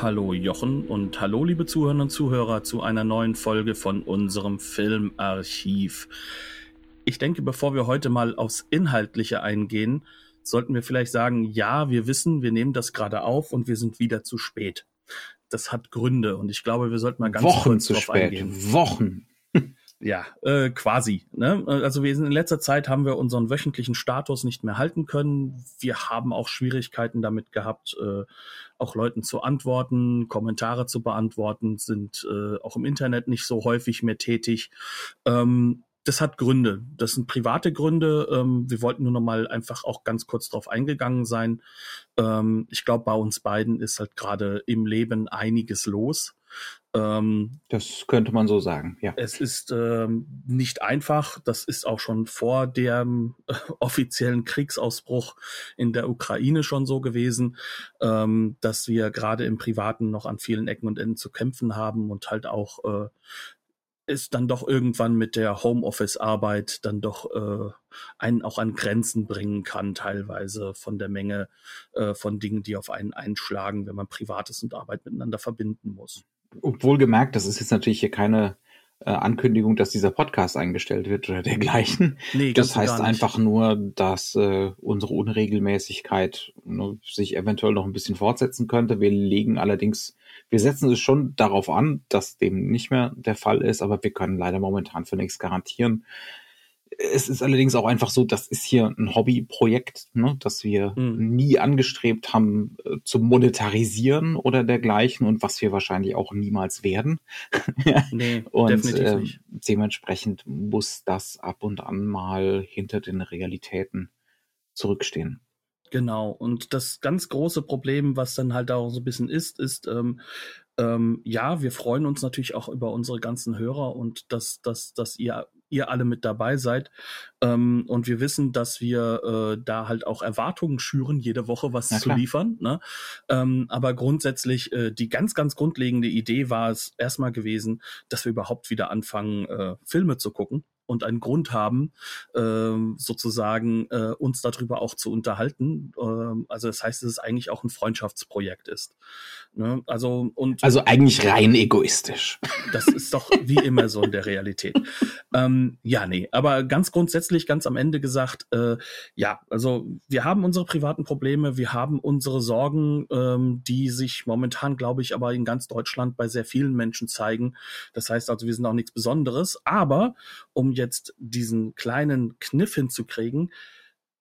Hallo Jochen und hallo liebe Zuhörerinnen und Zuhörer zu einer neuen Folge von unserem Filmarchiv. Ich denke, bevor wir heute mal aufs Inhaltliche eingehen, sollten wir vielleicht sagen, ja, wir wissen, wir nehmen das gerade auf und wir sind wieder zu spät. Das hat Gründe und ich glaube, wir sollten mal ganz Wochen kurz zu spät. eingehen. Wochen. Ja, äh, quasi. Ne? Also wir sind in letzter Zeit haben wir unseren wöchentlichen Status nicht mehr halten können. Wir haben auch Schwierigkeiten damit gehabt, äh, auch Leuten zu antworten, Kommentare zu beantworten, sind äh, auch im Internet nicht so häufig mehr tätig. Ähm, das hat Gründe. Das sind private Gründe. Ähm, wir wollten nur noch mal einfach auch ganz kurz drauf eingegangen sein. Ähm, ich glaube, bei uns beiden ist halt gerade im Leben einiges los. Ähm, Das könnte man so sagen, ja. es ist ähm, nicht einfach. Das ist auch schon vor dem äh, offiziellen Kriegsausbruch in der Ukraine schon so gewesen, ähm, dass wir gerade im Privaten noch an vielen Ecken und Enden zu kämpfen haben und halt auch äh, es dann doch irgendwann mit der Homeoffice-Arbeit dann doch äh, einen auch an Grenzen bringen kann, teilweise von der Menge äh, von Dingen, die auf einen einschlagen, wenn man Privates und Arbeit miteinander verbinden muss. Obwohl gemerkt, das ist jetzt natürlich hier keine äh, Ankündigung, dass dieser Podcast eingestellt wird oder dergleichen. Nee, Das heißt einfach nur, dass äh, unsere Unregelmäßigkeit ne, sich eventuell noch ein bisschen fortsetzen könnte. Wir legen allerdings, wir setzen es schon darauf an, dass dem nicht mehr der Fall ist, aber wir können leider momentan für nichts garantieren. Es ist allerdings auch einfach so, das ist hier ein Hobbyprojekt, ne, das wir Mhm. nie angestrebt haben äh, zu monetarisieren oder dergleichen und was wir wahrscheinlich auch niemals werden. Nee, Und definitiv äh, nicht. dementsprechend muss das ab und an mal hinter den Realitäten zurückstehen. Genau. Und das ganz große Problem, was dann halt auch so ein bisschen ist, ist, ähm, ähm, ja, wir freuen uns natürlich auch über unsere ganzen Hörer und dass, dass, dass ihr, ihr alle mit dabei seid. Ähm, und wir wissen, dass wir äh, da halt auch Erwartungen schüren, jede Woche was zu liefern. Ne? Ähm, aber grundsätzlich, äh, die ganz, ganz grundlegende Idee war es erstmal gewesen, dass wir überhaupt wieder anfangen, äh, Filme zu gucken und einen Grund haben, ähm, sozusagen äh, uns darüber auch zu unterhalten. Ähm, also das heißt, dass es eigentlich auch ein Freundschaftsprojekt ist. Ne? Also und Also eigentlich rein egoistisch. das ist doch wie immer so in der Realität. Ähm, ja, nee, aber ganz grundsätzlich, ganz am Ende gesagt, äh, ja, also wir haben unsere privaten Probleme, wir haben unsere Sorgen, ähm, die sich momentan, glaube ich, aber in ganz Deutschland bei sehr vielen Menschen zeigen. Das heißt also, wir sind auch nichts Besonderes. Aber um jetzt diesen kleinen Kniff hinzukriegen,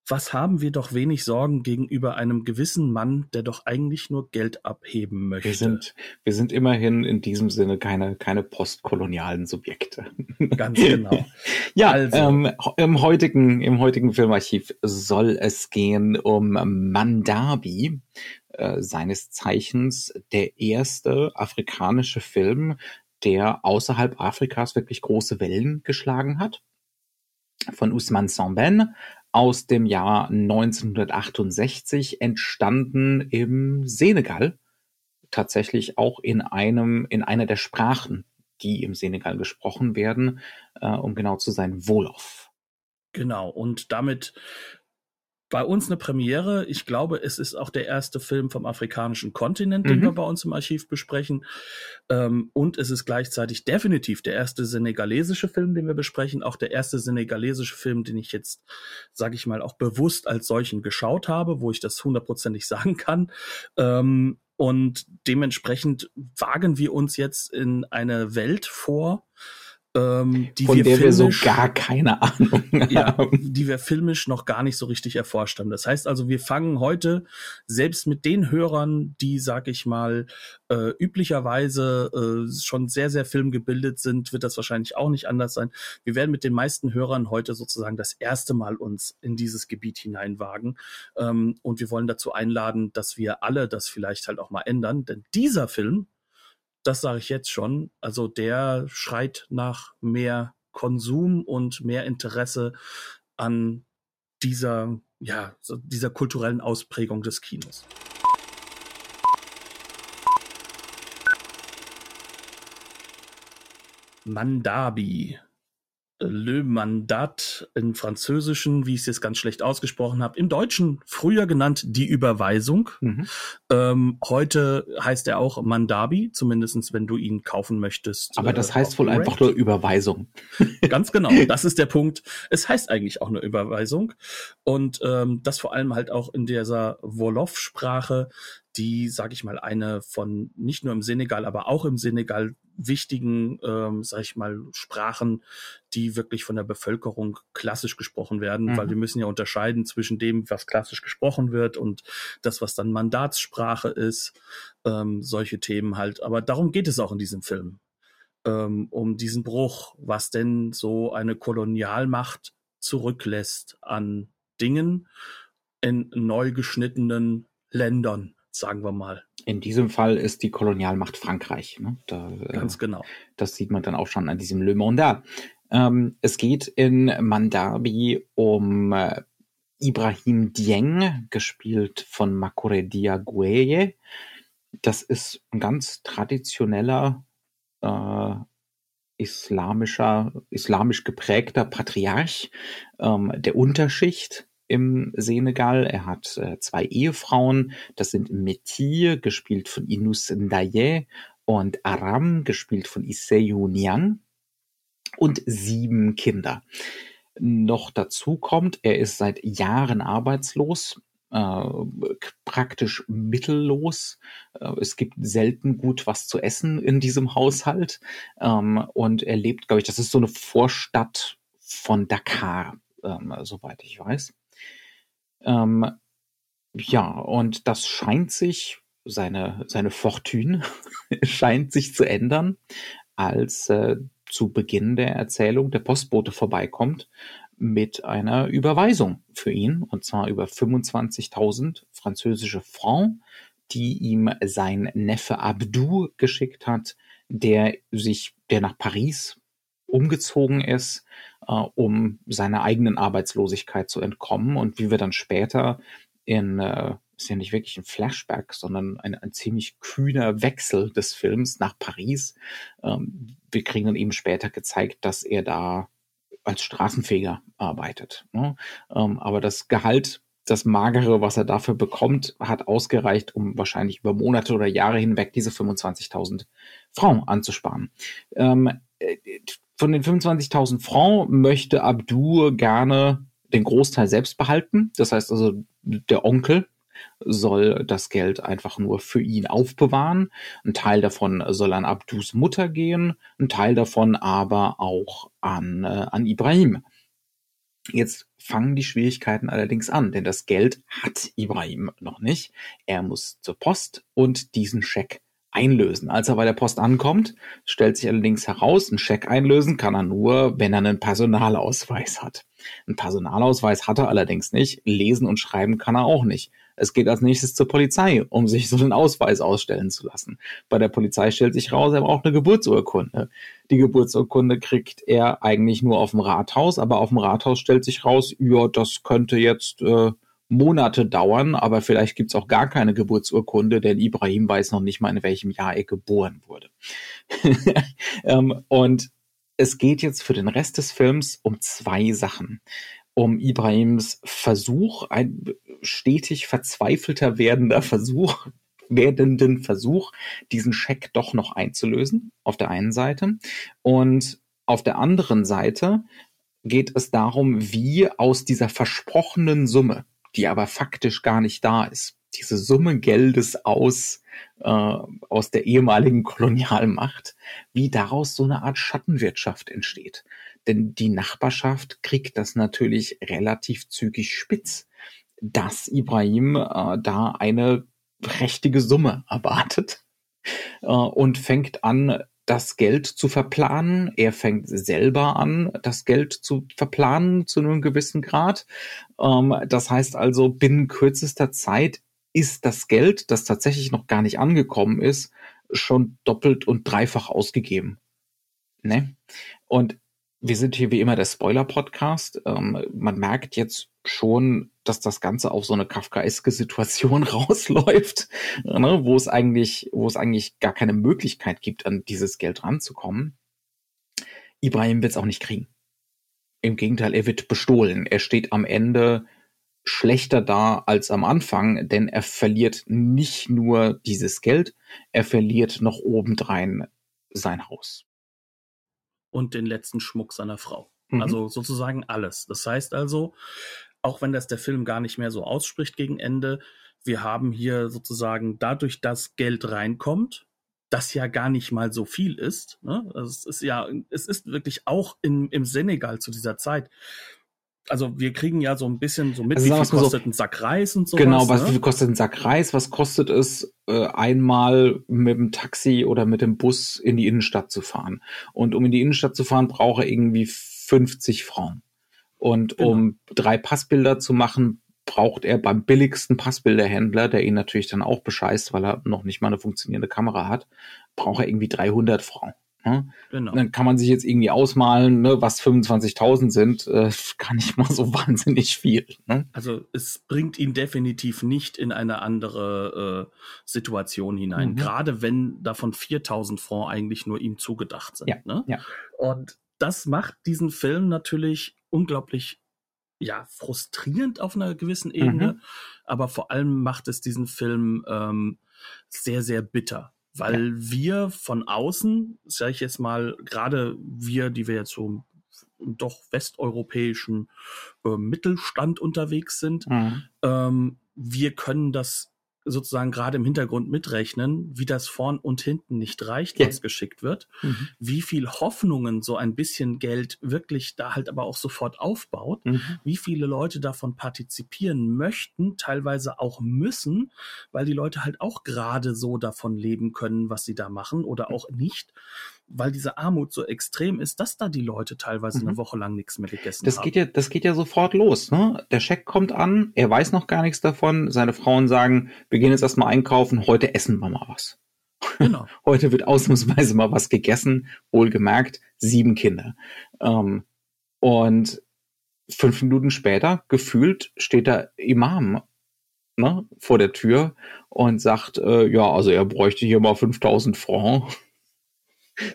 was haben wir doch wenig Sorgen gegenüber einem gewissen Mann, der doch eigentlich nur Geld abheben möchte? Wir sind, wir sind immerhin in diesem Sinne keine, keine postkolonialen Subjekte. ganz genau. Ja, Also. ähm, im heutigen, im heutigen Filmarchiv soll es gehen um Mandabi, äh, seines Zeichens der erste afrikanische Film, der außerhalb Afrikas wirklich große Wellen geschlagen hat. Von Ousmane Sambin aus dem Jahr 1968 entstanden im Senegal. Tatsächlich auch in einem, in einer der Sprachen, die im Senegal gesprochen werden, äh, um genau zu sein, Wolof. Genau, und damit bei uns eine Premiere. Ich glaube, es ist auch der erste Film vom afrikanischen Kontinent, den Mhm. wir bei uns im Archiv besprechen. Ähm, und es ist gleichzeitig definitiv der erste senegalesische Film, den wir besprechen. Auch der erste senegalesische Film, den ich jetzt, sage ich mal, auch bewusst als solchen geschaut habe, wo ich das hundertprozentig sagen kann. Ähm, und dementsprechend wagen wir uns jetzt in eine Welt vor, ähm, die von wir der wir so filmisch- gar keine Ahnung ja, haben. die wir filmisch noch gar nicht so richtig erforscht haben. Das heißt also, wir fangen heute selbst mit den Hörern, die, sag ich mal, äh, üblicherweise äh, schon sehr, sehr filmgebildet sind, wird das wahrscheinlich auch nicht anders sein. Wir werden mit den meisten Hörern heute sozusagen das erste Mal uns in dieses Gebiet hineinwagen. Ähm, und wir wollen dazu einladen, dass wir alle das vielleicht halt auch mal ändern. Denn dieser Film das sage ich jetzt schon. Also der schreit nach mehr Konsum und mehr Interesse an dieser, ja, dieser kulturellen Ausprägung des Kinos. Mandabi Le Mandat im Französischen, wie ich es jetzt ganz schlecht ausgesprochen habe, im Deutschen früher genannt die Überweisung. Mhm. Ähm, heute heißt er auch Mandabi, zumindestens wenn du ihn kaufen möchtest. Aber das äh, heißt wohl einfach nur Überweisung. Ganz genau, das ist der Punkt. Es heißt eigentlich auch eine Überweisung. Und ähm, das vor allem halt auch in dieser Wolof-Sprache, die, sage ich mal, eine von nicht nur im Senegal, aber auch im Senegal wichtigen, ähm, sag ich mal, Sprachen, die wirklich von der Bevölkerung klassisch gesprochen werden, mhm. weil wir müssen ja unterscheiden zwischen dem, was klassisch gesprochen wird und das, was dann Mandatssprache ist, ähm, solche Themen halt. Aber darum geht es auch in diesem Film, ähm, um diesen Bruch, was denn so eine Kolonialmacht zurücklässt an Dingen in neu geschnittenen Ländern sagen wir mal. In diesem Fall ist die Kolonialmacht Frankreich. Ne? Da, äh, Ganz genau. Das sieht man dann auch schon an diesem Le Mandat. Ähm, es geht in Mandabi um äh, Ibrahim Dieng, gespielt von Makore Diagueye. Das ist ein ganz traditioneller äh, islamischer, islamisch geprägter Patriarch ähm, der Unterschicht im Senegal. Er hat äh, zwei Ehefrauen. Das sind Meti, gespielt von Inus Ndaye, und Aram, gespielt von Isseu Niang. Und sieben Kinder. Noch dazu kommt, er ist seit Jahren arbeitslos, äh, praktisch mittellos. Äh, es gibt selten gut was zu essen in diesem Haushalt. Ähm, und er lebt, glaube ich, das ist so eine Vorstadt von Dakar, ähm, soweit ich weiß. Ähm, ja, und das scheint sich, seine, seine Fortune scheint sich zu ändern, als äh, zu Beginn der Erzählung der Postbote vorbeikommt mit einer Überweisung für ihn, und zwar über 25.000 französische Francs, die ihm sein Neffe Abdou geschickt hat, der sich, der nach Paris umgezogen ist, äh, um seiner eigenen Arbeitslosigkeit zu entkommen. Und wie wir dann später in, äh, ist ja nicht wirklich ein Flashback, sondern ein, ein ziemlich kühner Wechsel des Films nach Paris. Ähm, wir kriegen dann eben später gezeigt, dass er da als Straßenfeger arbeitet. Ne? Ähm, aber das Gehalt das Magere, was er dafür bekommt, hat ausgereicht, um wahrscheinlich über Monate oder Jahre hinweg diese 25.000 Frauen anzusparen. Ähm, äh, von den 25.000 Francs möchte Abdu gerne den Großteil selbst behalten. Das heißt also, der Onkel soll das Geld einfach nur für ihn aufbewahren. Ein Teil davon soll an Abdus Mutter gehen, ein Teil davon aber auch an, äh, an Ibrahim. Jetzt fangen die Schwierigkeiten allerdings an, denn das Geld hat Ibrahim noch nicht. Er muss zur Post und diesen Scheck einlösen. Als er bei der Post ankommt, stellt sich allerdings heraus, einen Scheck einlösen kann er nur, wenn er einen Personalausweis hat. Ein Personalausweis hat er allerdings nicht, lesen und schreiben kann er auch nicht. Es geht als nächstes zur Polizei, um sich so einen Ausweis ausstellen zu lassen. Bei der Polizei stellt sich raus, er braucht eine Geburtsurkunde. Die Geburtsurkunde kriegt er eigentlich nur auf dem Rathaus, aber auf dem Rathaus stellt sich raus, ja, das könnte jetzt äh, Monate dauern, aber vielleicht gibt's auch gar keine Geburtsurkunde, denn Ibrahim weiß noch nicht mal, in welchem Jahr er geboren wurde. ähm, und es geht jetzt für den Rest des Films um zwei Sachen. Um Ibrahims Versuch, ein stetig verzweifelter werdender Versuch, werdenden Versuch, diesen Scheck doch noch einzulösen, auf der einen Seite. Und auf der anderen Seite geht es darum, wie aus dieser versprochenen Summe, die aber faktisch gar nicht da ist. Diese Summe Geldes aus, äh, aus der ehemaligen Kolonialmacht, wie daraus so eine Art Schattenwirtschaft entsteht. Denn die Nachbarschaft kriegt das natürlich relativ zügig spitz, dass Ibrahim äh, da eine prächtige Summe erwartet äh, und fängt an, das Geld zu verplanen. Er fängt selber an, das Geld zu verplanen zu einem gewissen Grad. Ähm, das heißt also, binnen kürzester Zeit ist das Geld, das tatsächlich noch gar nicht angekommen ist, schon doppelt und dreifach ausgegeben. Ne? Und wir sind hier wie immer der Spoiler-Podcast. Ähm, man merkt jetzt schon, dass das Ganze auf so eine kafkaeske Situation rausläuft, ne, wo es eigentlich, wo es eigentlich gar keine Möglichkeit gibt, an dieses Geld ranzukommen. Ibrahim wird es auch nicht kriegen. Im Gegenteil, er wird bestohlen. Er steht am Ende schlechter da als am Anfang, denn er verliert nicht nur dieses Geld, er verliert noch obendrein sein Haus. Und den letzten Schmuck seiner Frau. Mhm. Also sozusagen alles. Das heißt also, auch wenn das der Film gar nicht mehr so ausspricht gegen Ende, wir haben hier sozusagen dadurch, dass Geld reinkommt, das ja gar nicht mal so viel ist. Ne? Also es ist ja, es ist wirklich auch in, im Senegal zu dieser Zeit. Also wir kriegen ja so ein bisschen so mit, also wie viel kostet so, ein Sack Reis und so. Genau, was, ne? wie viel kostet ein Sack Reis? Was kostet es, äh, einmal mit dem Taxi oder mit dem Bus in die Innenstadt zu fahren? Und um in die Innenstadt zu fahren, brauche irgendwie 50 Frauen. Und genau. um drei Passbilder zu machen, braucht er beim billigsten Passbilderhändler, der ihn natürlich dann auch bescheißt, weil er noch nicht mal eine funktionierende Kamera hat, braucht er irgendwie 300 Frauen. Ne? Genau. Dann kann man sich jetzt irgendwie ausmalen, ne, was 25.000 sind, äh, gar nicht mal so wahnsinnig viel. Ne? Also es bringt ihn definitiv nicht in eine andere äh, Situation hinein, mhm. gerade wenn davon 4.000 Francs eigentlich nur ihm zugedacht sind. Ja, ne? ja. Und das macht diesen Film natürlich unglaublich ja frustrierend auf einer gewissen Ebene, mhm. aber vor allem macht es diesen Film ähm, sehr sehr bitter, weil ja. wir von außen, sage ich jetzt mal, gerade wir, die wir jetzt so doch westeuropäischen äh, Mittelstand unterwegs sind, mhm. ähm, wir können das sozusagen gerade im Hintergrund mitrechnen, wie das vorn und hinten nicht reicht, ja. was geschickt wird, mhm. wie viel Hoffnungen so ein bisschen Geld wirklich da halt aber auch sofort aufbaut, mhm. wie viele Leute davon partizipieren möchten, teilweise auch müssen, weil die Leute halt auch gerade so davon leben können, was sie da machen oder auch nicht weil diese Armut so extrem ist, dass da die Leute teilweise mhm. eine Woche lang nichts mehr gegessen das haben. Geht ja, das geht ja sofort los. Ne? Der Scheck kommt an, er weiß noch gar nichts davon. Seine Frauen sagen, wir gehen jetzt erstmal einkaufen, heute essen wir mal was. Genau. heute wird ausnahmsweise mal was gegessen, wohlgemerkt, sieben Kinder. Ähm, und fünf Minuten später, gefühlt, steht der Imam ne, vor der Tür und sagt, äh, ja, also er bräuchte hier mal 5000 Francs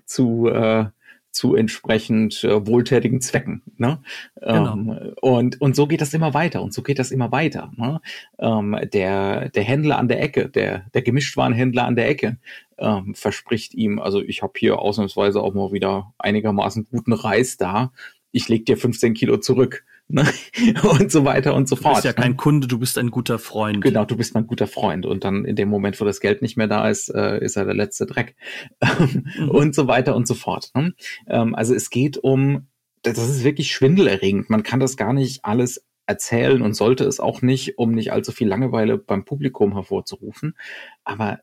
zu, äh, zu entsprechend äh, wohltätigen Zwecken. Ne? Genau. Ähm, und, und so geht das immer weiter und so geht das immer weiter. Ne? Ähm, der, der Händler an der Ecke, der, der Gemischtwarenhändler an der Ecke ähm, verspricht ihm, also ich habe hier ausnahmsweise auch mal wieder einigermaßen guten Reis da, ich leg dir 15 Kilo zurück ne? und so weiter und so fort. Du bist ja kein ne? Kunde, du bist ein guter Freund. Genau, du bist mein guter Freund. Und dann in dem Moment, wo das Geld nicht mehr da ist, äh, ist er der letzte Dreck. mhm. Und so weiter und so fort. Ne? Ähm, also es geht um, das ist wirklich schwindelerregend. Man kann das gar nicht alles erzählen und sollte es auch nicht, um nicht allzu viel Langeweile beim Publikum hervorzurufen. Aber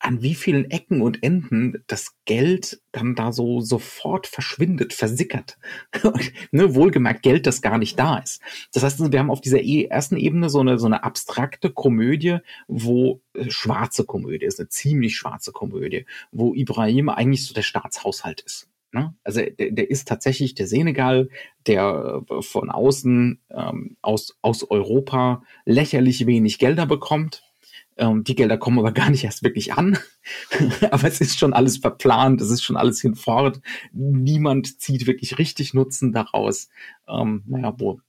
an wie vielen Ecken und Enden das Geld dann da so sofort verschwindet, versickert. ne, wohlgemerkt Geld, das gar nicht da ist. Das heißt, wir haben auf dieser e, ersten Ebene so eine, so eine abstrakte Komödie, wo äh, schwarze Komödie ist, eine ziemlich schwarze Komödie, wo Ibrahim eigentlich so der Staatshaushalt ist. Ne? Also der, der ist tatsächlich der Senegal, der äh, von außen ähm, aus, aus Europa lächerlich wenig Gelder bekommt ähm, die Gelder kommen aber gar nicht erst wirklich an. aber es ist schon alles verplant, es ist schon alles hinfort. Niemand zieht wirklich richtig Nutzen daraus. Ähm, naja, wo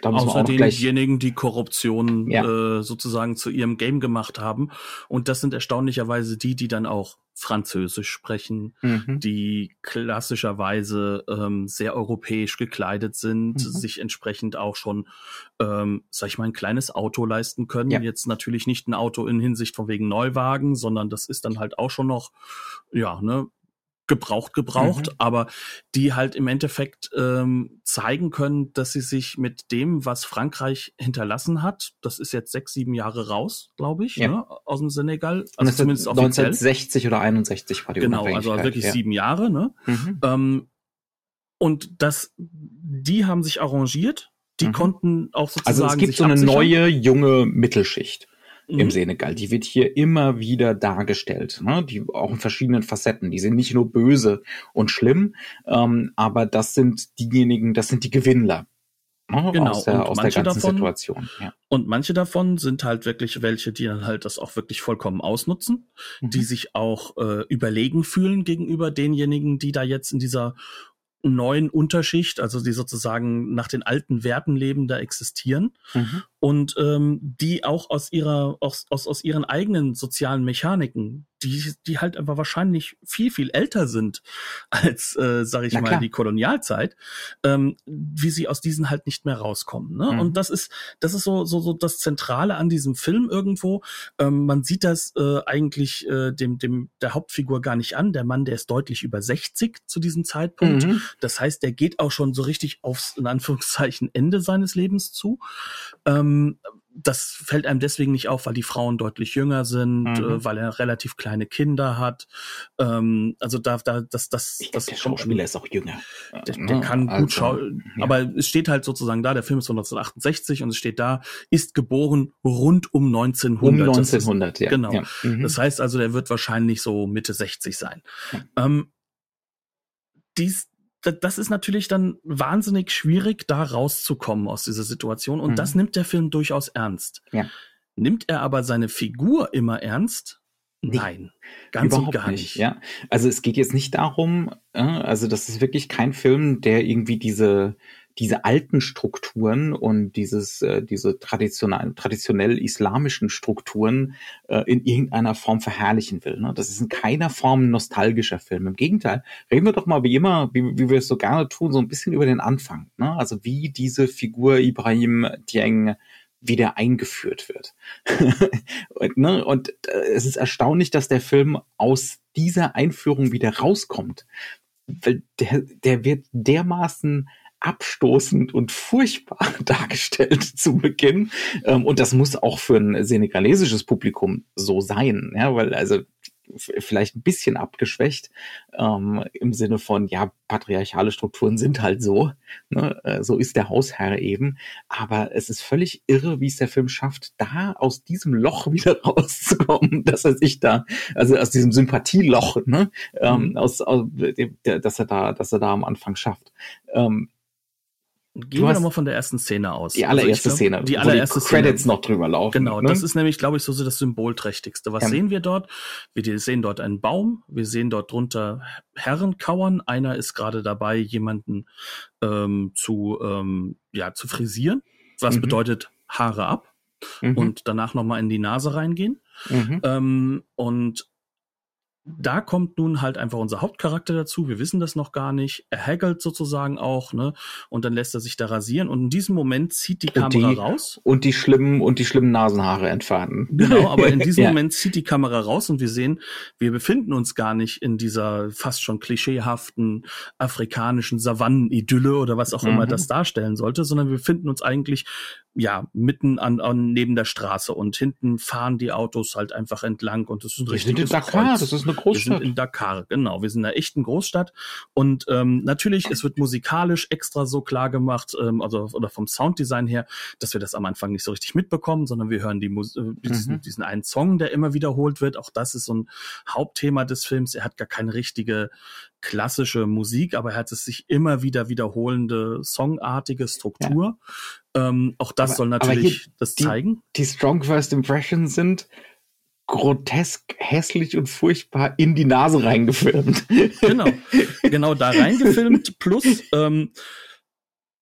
da Außer denjenigen, die Korruption ja. äh, sozusagen zu ihrem Game gemacht haben. Und das sind erstaunlicherweise die, die dann auch Französisch sprechen, mhm. die klassischerweise ähm, sehr europäisch gekleidet sind, mhm. sich entsprechend auch schon, ähm, sag ich mal, ein kleines Auto leisten können. Ja. Jetzt natürlich nicht ein Auto in Hinsicht von wegen Neuwagen, sondern das ist dann halt auch schon noch, ja, ne, gebraucht gebraucht, mhm. aber die halt im Endeffekt ähm, zeigen können, dass sie sich mit dem, was Frankreich hinterlassen hat, das ist jetzt sechs, sieben Jahre raus, glaube ich, ja. ne, aus dem Senegal, also zumindest 1960 oder 61 war die Genau, also wirklich ja. sieben Jahre, ne? Mhm. Ähm, und das, die haben sich arrangiert, die mhm. konnten auch sozusagen Also es gibt so eine absichern. neue junge Mittelschicht mhm. im Senegal. Die wird hier immer wieder dargestellt, ne? die auch in verschiedenen Facetten. Die sind nicht nur böse und schlimm, ähm, aber das sind diejenigen, das sind die Gewinnler. Ne? Genau, aus der, aus der ganzen davon, Situation. Ja. Und manche davon sind halt wirklich welche, die dann halt das auch wirklich vollkommen ausnutzen, mhm. die sich auch äh, überlegen fühlen gegenüber denjenigen, die da jetzt in dieser neuen Unterschicht, also die sozusagen nach den alten Werten leben, da existieren mhm. und ähm, die auch aus ihrer aus, aus, aus ihren eigenen sozialen Mechaniken die, die halt aber wahrscheinlich viel, viel älter sind als, äh, sag ich Na mal, klar. die Kolonialzeit, ähm, wie sie aus diesen halt nicht mehr rauskommen. Ne? Mhm. Und das ist, das ist so, so, so das Zentrale an diesem Film irgendwo. Ähm, man sieht das äh, eigentlich äh, dem, dem der Hauptfigur gar nicht an. Der Mann, der ist deutlich über 60 zu diesem Zeitpunkt. Mhm. Das heißt, der geht auch schon so richtig aufs, in Anführungszeichen, Ende seines Lebens zu. Ähm, das fällt einem deswegen nicht auf, weil die Frauen deutlich jünger sind, mhm. äh, weil er relativ kleine Kinder hat. Ähm, also da, da, das, das, ich das glaub, der Schauspieler ist auch jünger. Der, der ja, kann also, gut schauen, ja. aber es steht halt sozusagen da, der Film ist von 1968 und es steht da, ist geboren rund um 1900. Um 1900, ist, ja. Genau. Ja. Mhm. Das heißt also, der wird wahrscheinlich so Mitte 60 sein. Ähm, dies, das ist natürlich dann wahnsinnig schwierig, da rauszukommen aus dieser Situation. Und mhm. das nimmt der Film durchaus ernst. Ja. Nimmt er aber seine Figur immer ernst? Nein, ganz Überhaupt und gar nicht. nicht. Ja, also es geht jetzt nicht darum, äh, also das ist wirklich kein Film, der irgendwie diese diese alten Strukturen und dieses, äh, diese traditionell, traditionell islamischen Strukturen äh, in irgendeiner Form verherrlichen will. Ne? Das ist in keiner Form ein nostalgischer Film. Im Gegenteil, reden wir doch mal wie immer, wie, wie wir es so gerne tun, so ein bisschen über den Anfang. Ne? Also wie diese Figur Ibrahim Dieng wieder eingeführt wird. und, ne, und äh, es ist erstaunlich, dass der Film aus dieser Einführung wieder rauskommt. Weil der, der wird dermaßen abstoßend und furchtbar dargestellt zu Beginn. Ähm, und das muss auch für ein senegalesisches Publikum so sein, ja, weil also vielleicht ein bisschen abgeschwächt ähm, im Sinne von, ja, patriarchale Strukturen sind halt so, ne? äh, so ist der Hausherr eben, aber es ist völlig irre, wie es der Film schafft, da aus diesem Loch wieder rauszukommen, dass er sich da, also aus diesem Sympathieloch, ne, ähm, mhm. aus, aus, dass er da, dass er da am Anfang schafft. Ähm, Gehen wir nochmal von der ersten Szene aus. Die allererste also glaub, Szene. Die allererste die Credits Szene. noch drüber laufen. Genau, ne? das ist nämlich, glaube ich, so das Symbolträchtigste. Was ja. sehen wir dort? Wir sehen dort einen Baum, wir sehen dort drunter Herren kauern. Einer ist gerade dabei, jemanden ähm, zu, ähm, ja, zu frisieren, was mhm. bedeutet Haare ab mhm. und danach nochmal in die Nase reingehen. Mhm. Ähm, und da kommt nun halt einfach unser Hauptcharakter dazu. Wir wissen das noch gar nicht. Er haggelt sozusagen auch, ne? Und dann lässt er sich da rasieren. Und in diesem Moment zieht die Kamera die, raus. Und die schlimmen, und die schlimmen Nasenhaare entfernen. Genau, aber in diesem ja. Moment zieht die Kamera raus und wir sehen, wir befinden uns gar nicht in dieser fast schon klischeehaften afrikanischen Savannen-Idylle oder was auch mhm. immer das darstellen sollte, sondern wir befinden uns eigentlich ja, mitten an, an neben der Straße und hinten fahren die Autos halt einfach entlang und das ist ein richtiges Wir sind in Dakar, Kreuz. das ist eine Großstadt. Wir sind in Dakar, genau. Wir sind in einer echten Großstadt und ähm, natürlich, es wird musikalisch extra so klar gemacht, ähm, also oder vom Sounddesign her, dass wir das am Anfang nicht so richtig mitbekommen, sondern wir hören die Mus äh, diesen, mhm. diesen einen Song, der immer wiederholt wird. Auch das ist so ein Hauptthema des Films. Er hat gar keine richtige klassische Musik, aber er hat es sich immer wieder wiederholende songartige Struktur. Ja. Ähm, auch das aber, soll natürlich das die, zeigen. Die Strong First Impressions sind grotesk, hässlich und furchtbar in die Nase reingefilmt. Genau, genau da reingefilmt. Plus ähm,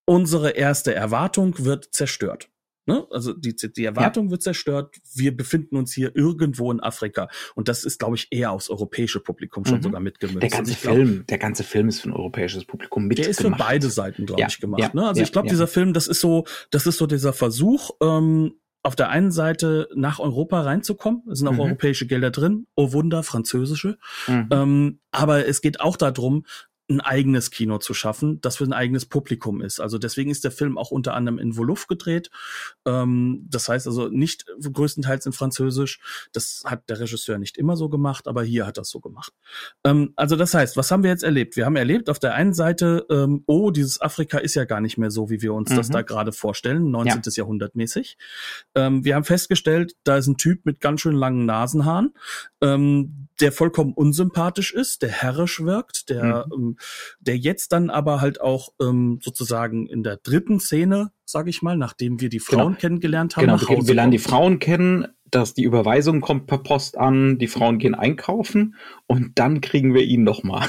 unsere erste Erwartung wird zerstört. Ne? Also die, die Erwartung ja. wird zerstört. Wir befinden uns hier irgendwo in Afrika. Und das ist, glaube ich, eher aufs europäische Publikum schon mhm. sogar mitgemünzt. Der ganze glaub, Film, der ganze Film ist für ein europäisches Publikum mitgemacht. Der ist für beide Seiten, glaube ja. ich, gemacht. Ja. Ne? Also ich glaube, dieser Film, das ist so, das ist so dieser Versuch, ähm, auf der einen Seite nach Europa reinzukommen. Es sind auch mhm. europäische Gelder drin. Oh Wunder, französische. Mhm. Ähm, aber es geht auch darum, ein eigenes Kino zu schaffen, das für ein eigenes Publikum ist. Also deswegen ist der Film auch unter anderem in Wolof gedreht. Ähm, das heißt also nicht größtenteils in Französisch. Das hat der Regisseur nicht immer so gemacht, aber hier hat das so gemacht. Ähm, also das heißt, was haben wir jetzt erlebt? Wir haben erlebt auf der einen Seite, ähm, oh, dieses Afrika ist ja gar nicht mehr so, wie wir uns mhm. das da gerade vorstellen, 19. Ja. Jahrhundert mäßig. Ähm, wir haben festgestellt, da ist ein Typ mit ganz schön langen Nasenhaaren, ähm, der vollkommen unsympathisch ist, der herrisch wirkt, der, mhm. Ähm, der jetzt dann aber halt auch ähm, sozusagen in der dritten Szene, sage ich mal, nachdem wir die Frauen genau. kennengelernt haben. Genau, wir, wir lernen die Frauen kennen, dass die Überweisung kommt per Post an, die Frauen gehen einkaufen und dann kriegen wir ihn noch mal.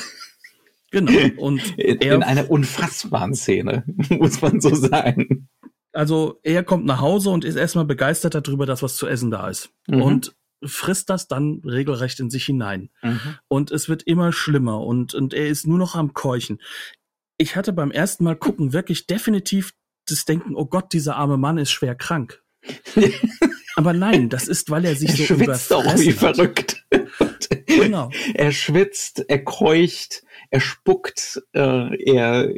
Genau. Und in, in einer unfassbaren Szene, muss man so sagen. Also er kommt nach Hause und ist erstmal begeistert darüber, dass was zu essen da ist. Mhm. Und frisst das dann regelrecht in sich hinein. Mhm. Und es wird immer schlimmer und, und er ist nur noch am Keuchen. Ich hatte beim ersten Mal gucken wirklich definitiv das Denken, oh Gott, dieser arme Mann ist schwer krank. Aber nein, das ist, weil er sich er so schwitzt auch wie hat. verrückt. genau. Er schwitzt, er keucht, er spuckt, äh, er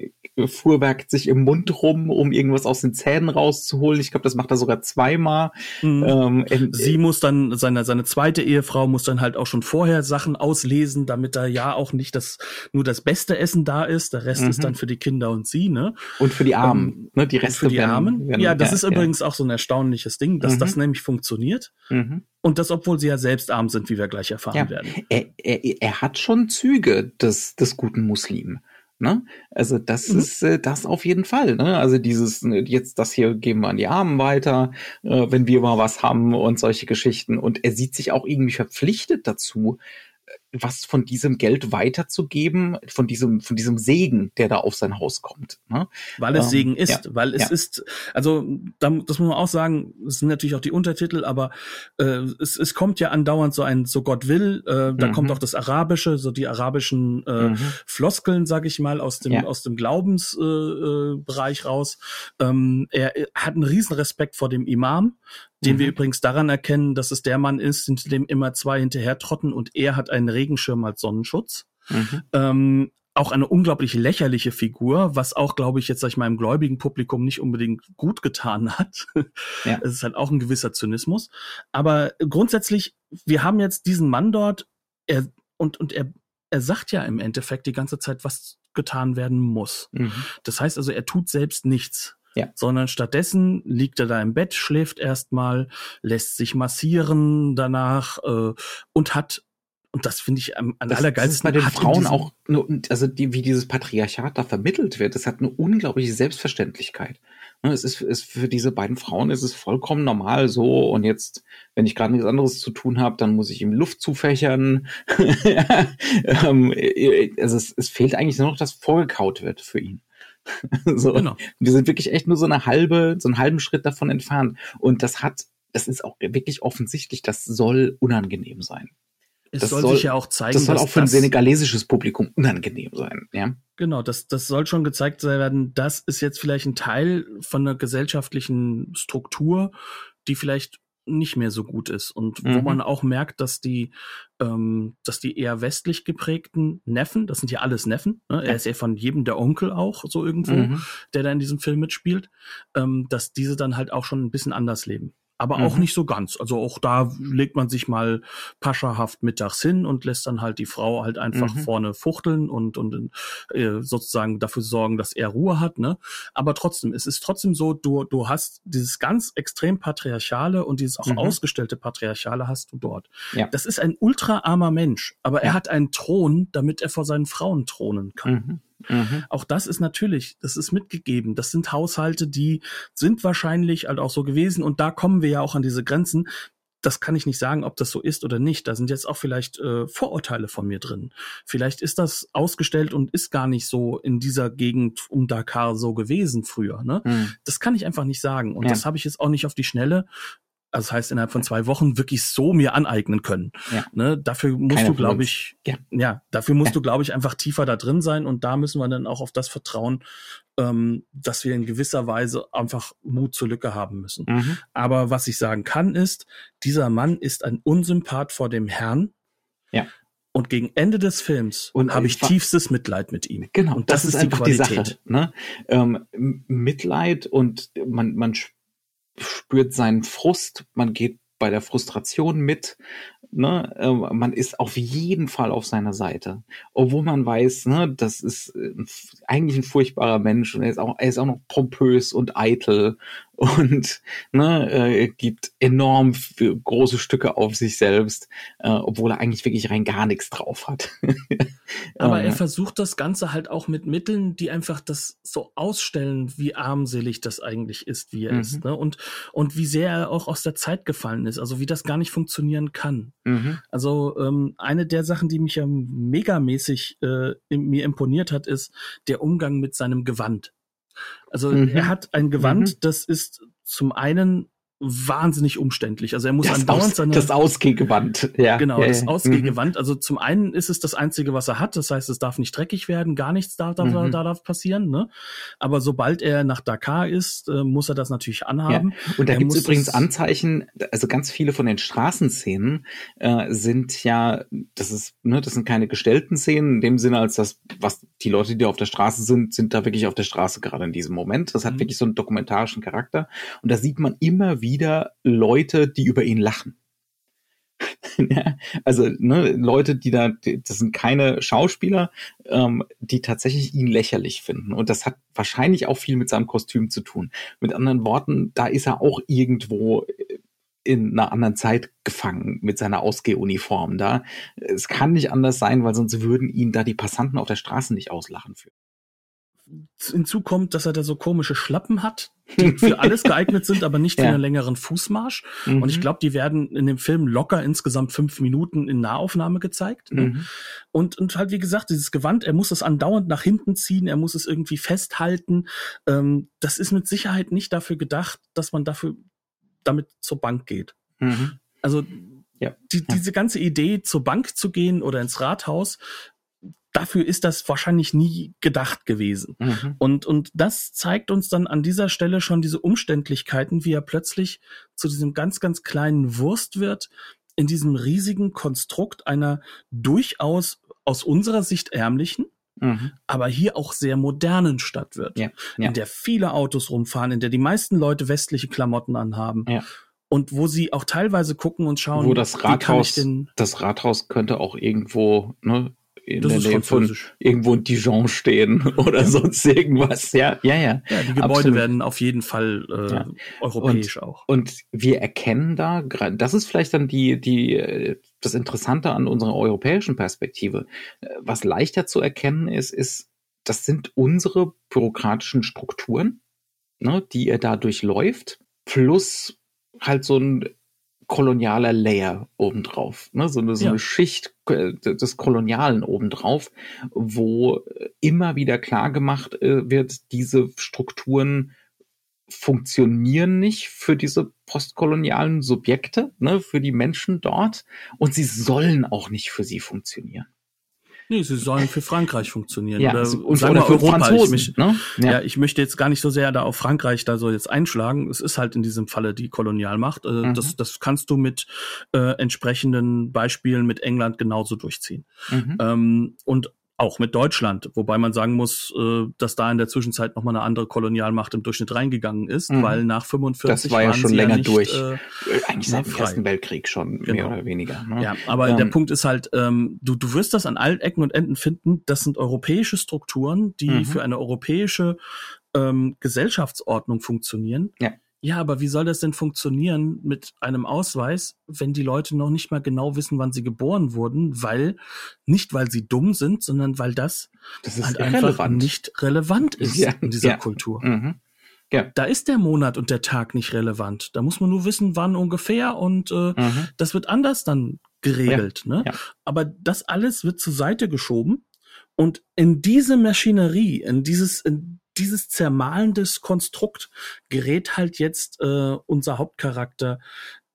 fuhrwerkt sich im Mund rum, um irgendwas aus den Zähnen rauszuholen. Ich glaube, das macht er sogar zweimal. Mhm. Ähm, Sie muss dann, seine, seine zweite Ehefrau muss dann halt auch schon vorher Sachen auslesen, damit da ja auch nicht das, nur das beste Essen da ist. Der Rest mhm. ist dann für die Kinder und sie, ne? Und für die Armen, ähm, ne? Die Reste für die werden, Armen. Werden, ja, das ja, ist ja. übrigens auch so ein erstaunliches Ding, dass mhm. das nämlich funktioniert. Mhm. Und das, obwohl sie ja selbst arm sind, wie wir gleich erfahren ja. werden. Er, er, er hat schon Züge des, des guten Muslim. Ne? Also das mhm. ist äh, das auf jeden Fall. Ne? Also dieses ne, jetzt das hier geben wir an die Armen weiter, äh, wenn wir mal was haben und solche Geschichten. Und er sieht sich auch irgendwie verpflichtet dazu, was von diesem Geld weiterzugeben, von diesem, von diesem Segen, der da auf sein Haus kommt. Ne? Weil es ähm, Segen ist, ja, weil es ja. ist, also da, das muss man auch sagen, es sind natürlich auch die Untertitel, aber äh, es, es kommt ja andauernd so ein, so Gott will, äh, da mhm. kommt auch das Arabische, so die arabischen äh, mhm. Floskeln, sag ich mal, aus dem, ja. aus dem Glaubensbereich äh, äh, raus. Ähm, er, er hat einen riesen Respekt vor dem Imam, den mhm. wir übrigens daran erkennen, dass es der Mann ist, hinter dem immer zwei hinterher trotten und er hat einen Regenschirm als Sonnenschutz. Mhm. Ähm, auch eine unglaublich lächerliche Figur, was auch, glaube ich, jetzt sag ich mal im gläubigen Publikum nicht unbedingt gut getan hat. Ja. Es ist halt auch ein gewisser Zynismus. Aber grundsätzlich, wir haben jetzt diesen Mann dort, er, und, und er, er sagt ja im Endeffekt die ganze Zeit, was getan werden muss. Mhm. Das heißt also, er tut selbst nichts. Ja. Sondern stattdessen liegt er da im Bett, schläft erstmal, lässt sich massieren danach äh, und hat und das finde ich am, am das, allergeilsten. Das ist bei den Frauen auch, eine, also die, wie dieses Patriarchat da vermittelt wird, das hat eine unglaubliche Selbstverständlichkeit. Ne, es ist, ist für diese beiden Frauen ist es vollkommen normal so und jetzt, wenn ich gerade nichts anderes zu tun habe, dann muss ich ihm Luft zufächern. Ähm, äh, also es, es fehlt eigentlich nur noch, dass vorgekaut wird für ihn. so. Genau. Wir sind wirklich echt nur so eine halbe, so einen halben Schritt davon entfernt. Und das hat, das ist auch wirklich offensichtlich, das soll unangenehm sein. Es das soll, soll sich ja auch zeigen. Das soll auch für ein senegalesisches Publikum unangenehm sein, ja. Genau, das, das soll schon gezeigt werden, das ist jetzt vielleicht ein Teil von einer gesellschaftlichen Struktur, die vielleicht nicht mehr so gut ist und mhm. wo man auch merkt, dass die, ähm, dass die eher westlich geprägten Neffen, das sind ja alles Neffen, ne? er ist ja von jedem der Onkel auch so irgendwo, mhm. der da in diesem Film mitspielt, ähm, dass diese dann halt auch schon ein bisschen anders leben aber mhm. auch nicht so ganz. Also auch da legt man sich mal paschahaft mittags hin und lässt dann halt die Frau halt einfach mhm. vorne fuchteln und und äh, sozusagen dafür sorgen, dass er Ruhe hat. Ne? Aber trotzdem, es ist trotzdem so, du du hast dieses ganz extrem patriarchale und dieses auch mhm. ausgestellte patriarchale hast du dort. Ja. Das ist ein ultra armer Mensch, aber ja. er hat einen Thron, damit er vor seinen Frauen thronen kann. Mhm. Auch das ist natürlich, das ist mitgegeben. Das sind Haushalte, die sind wahrscheinlich halt auch so gewesen. Und da kommen wir ja auch an diese Grenzen. Das kann ich nicht sagen, ob das so ist oder nicht. Da sind jetzt auch vielleicht äh, Vorurteile von mir drin. Vielleicht ist das ausgestellt und ist gar nicht so in dieser Gegend um Dakar so gewesen früher. Ne? Mhm. Das kann ich einfach nicht sagen. Und ja. das habe ich jetzt auch nicht auf die Schnelle also das heißt innerhalb von zwei Wochen wirklich so mir aneignen können. Ja. Ne, dafür musst Keine du, glaube ich, ja. ja. dafür musst ja. du, glaube ich, einfach tiefer da drin sein und da müssen wir dann auch auf das vertrauen, ähm, dass wir in gewisser Weise einfach Mut zur Lücke haben müssen. Mhm. Aber was ich sagen kann ist, dieser Mann ist ein Unsympath vor dem Herrn. Ja. Und gegen Ende des Films habe ich tiefstes Mitleid mit ihm. Genau, und das, das ist, ist einfach die, die Sache. Ne? Ähm, Mitleid und man, man spürt seinen Frust, man geht bei der Frustration mit. Ne, äh, man ist auf jeden Fall auf seiner Seite, obwohl man weiß, ne, das ist äh, eigentlich ein furchtbarer Mensch und er ist auch, er ist auch noch pompös und eitel und ne, äh, gibt enorm große Stücke auf sich selbst, äh, obwohl er eigentlich wirklich rein gar nichts drauf hat. Aber er versucht das Ganze halt auch mit Mitteln, die einfach das so ausstellen, wie armselig das eigentlich ist, wie er mhm. ist, ne? Und und wie sehr er auch aus der Zeit gefallen ist, also wie das gar nicht funktionieren kann. Mhm. Also ähm, eine der Sachen, die mich ja megamäßig äh, mir imponiert hat, ist der Umgang mit seinem Gewand. Also mhm. er hat ein Gewand, mhm. das ist zum einen wahnsinnig umständlich. Also er muss das andauernd aus, seine das Ausgehgewand, ja, genau, ja, das Ausgehgewand. Mhm. Also zum einen ist es das einzige, was er hat. Das heißt, es darf nicht dreckig werden, gar nichts darf, darf, mhm. da darf passieren. Ne? Aber sobald er nach Dakar ist, äh, muss er das natürlich anhaben. Ja. Und da gibt es übrigens Anzeichen. Also ganz viele von den Straßenszenen äh, sind ja, das ist, ne, das sind keine gestellten Szenen in dem Sinne, als das, was die Leute, die auf der Straße sind, sind da wirklich auf der Straße gerade in diesem Moment. Das hat mhm. wirklich so einen dokumentarischen Charakter. Und da sieht man immer wieder wieder Leute, die über ihn lachen. ja, also ne, Leute, die da, das sind keine Schauspieler, ähm, die tatsächlich ihn lächerlich finden. Und das hat wahrscheinlich auch viel mit seinem Kostüm zu tun. Mit anderen Worten, da ist er auch irgendwo in einer anderen Zeit gefangen mit seiner Ausgehuniform da. Es kann nicht anders sein, weil sonst würden ihn da die Passanten auf der Straße nicht auslachen für hinzu kommt, dass er da so komische Schlappen hat, die für alles geeignet sind, aber nicht für ja. einen längeren Fußmarsch. Mhm. Und ich glaube, die werden in dem Film locker insgesamt fünf Minuten in Nahaufnahme gezeigt. Ne? Mhm. Und, und halt, wie gesagt, dieses Gewand, er muss es andauernd nach hinten ziehen, er muss es irgendwie festhalten. Ähm, das ist mit Sicherheit nicht dafür gedacht, dass man dafür damit zur Bank geht. Mhm. Also ja. Die, diese ganze Idee, zur Bank zu gehen oder ins Rathaus, dafür ist das wahrscheinlich nie gedacht gewesen. Mhm. Und, und das zeigt uns dann an dieser Stelle schon diese Umständlichkeiten, wie er plötzlich zu diesem ganz, ganz kleinen Wurst wird, in diesem riesigen Konstrukt einer durchaus aus unserer Sicht ärmlichen, Mhm. aber hier auch sehr modernen Stadt wird, ja, ja. in der viele Autos rumfahren, in der die meisten Leute westliche Klamotten anhaben. Ja. Und wo sie auch teilweise gucken und schauen, wo das Rathaus, das Rathaus könnte auch irgendwo ne, in das der Nähe von irgendwo in Dijon stehen oder ja. sonst irgendwas. Ja, ja, ja. Ja, die Gebäude Absolut. werden auf jeden Fall äh, ja. europäisch und, auch. Und wir erkennen da, das ist vielleicht dann die, die, das Interessante an unserer europäischen Perspektive. Was leichter zu erkennen ist, ist, das sind unsere bürokratischen Strukturen, ne, die er da durchläuft, plus halt so ein kolonialer Layer obendrauf, ne? so, eine, so ja. eine Schicht äh, des Kolonialen obendrauf, wo immer wieder klar gemacht äh, wird, diese Strukturen funktionieren nicht für diese postkolonialen Subjekte, ne, für die Menschen dort und sie sollen auch nicht für sie funktionieren. Nee, sie sollen für Frankreich funktionieren. Ja, oder, und sagen oder für Europa. Franzosen, ich, ne? ja. ja. ich möchte jetzt gar nicht so sehr da auf Frankreich da so jetzt einschlagen. Es ist halt in diesem Falle die Kolonialmacht. Äh, mhm. Das, das kannst du mit äh, entsprechenden Beispielen mit England genauso durchziehen. Mhm. Ähm, und auch mit Deutschland, wobei man sagen muss, äh, dass da in der Zwischenzeit nochmal eine andere Kolonialmacht im Durchschnitt reingegangen ist, mhm. weil nach 45 Das war ja schon länger ja nicht, durch. Äh, Eigentlich seit dem Ersten Weltkrieg schon, genau. mehr oder weniger. Ne? Ja, aber ähm, der Punkt ist halt, ähm, du, du wirst das an allen Ecken und Enden finden, das sind europäische Strukturen, die mhm. für eine europäische ähm, Gesellschaftsordnung funktionieren. Ja ja, aber wie soll das denn funktionieren mit einem Ausweis, wenn die Leute noch nicht mal genau wissen, wann sie geboren wurden, weil nicht weil sie dumm sind, sondern weil das, das halt einfach nicht relevant ist ja, in dieser ja. Kultur. Mhm. Ja. Da ist der Monat und der Tag nicht relevant. Da muss man nur wissen, wann ungefähr und äh, mhm. das wird anders dann geregelt. Ne? Aber das alles wird zur Seite geschoben und in diese Maschinerie, in dieses, in dieses zermahlendes Konstrukt gerät halt jetzt äh, unser Hauptcharakter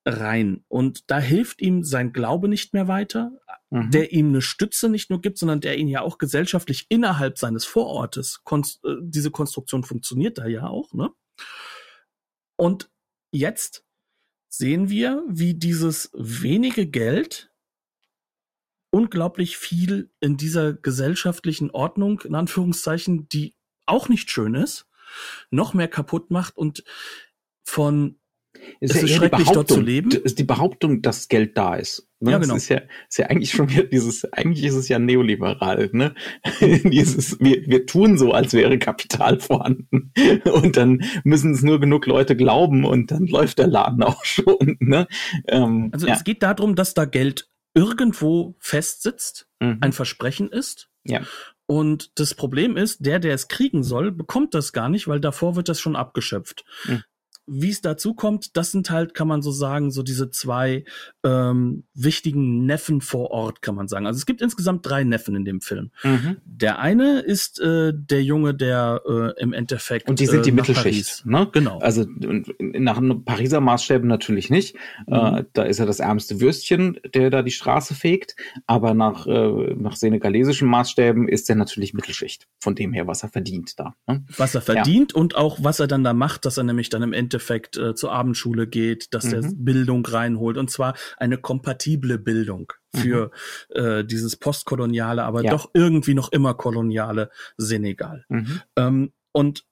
rein. Und da hilft ihm sein Glaube nicht mehr weiter, mhm. der ihm eine Stütze nicht nur gibt, sondern der ihn ja auch gesellschaftlich innerhalb seines Vorortes, konst äh, diese Konstruktion funktioniert da ja auch, ne? Und jetzt sehen wir, wie dieses wenige Geld unglaublich viel in dieser gesellschaftlichen Ordnung, in Anführungszeichen, die auch nicht schön ist, noch mehr kaputt macht und von es ist, es ist ja schrecklich dort zu leben. Ist die Behauptung, dass Geld da ist. Ne? Ja, genau. Das ist ja, ist ja eigentlich schon wieder dieses, eigentlich ist es ja neoliberal, ne? dieses, wir, wir tun so, als wäre Kapital vorhanden. Und dann müssen es nur genug Leute glauben und dann läuft der Laden auch schon, ne? Ähm, also ja. es geht darum, dass da Geld irgendwo festsitzt, mhm. ein Versprechen ist. Ja. Und das Problem ist, der, der es kriegen soll, bekommt das gar nicht, weil davor wird das schon abgeschöpft. Mhm wie es dazu kommt, das sind halt, kann man so sagen, so diese zwei ähm, wichtigen Neffen vor Ort, kann man sagen. Also es gibt insgesamt drei Neffen in dem Film. Mhm. Der eine ist äh, der Junge, der äh, im Endeffekt. Und die sind die äh, Mittelschicht, ne? Genau. Also nach Pariser Maßstäben natürlich nicht. Mhm. Äh, da ist er das ärmste Würstchen, der da die Straße fegt. Aber nach, äh, nach senegalesischen Maßstäben ist er natürlich Mittelschicht. Von dem her, was er verdient da. Ne? Was er verdient ja. und auch was er dann da macht, dass er nämlich dann im Endeffekt Endeffekt äh, zur Abendschule geht, dass mhm. der Bildung reinholt und zwar eine kompatible Bildung für mhm. äh, dieses postkoloniale, aber ja. doch irgendwie noch immer koloniale Senegal. Mhm. Ähm, und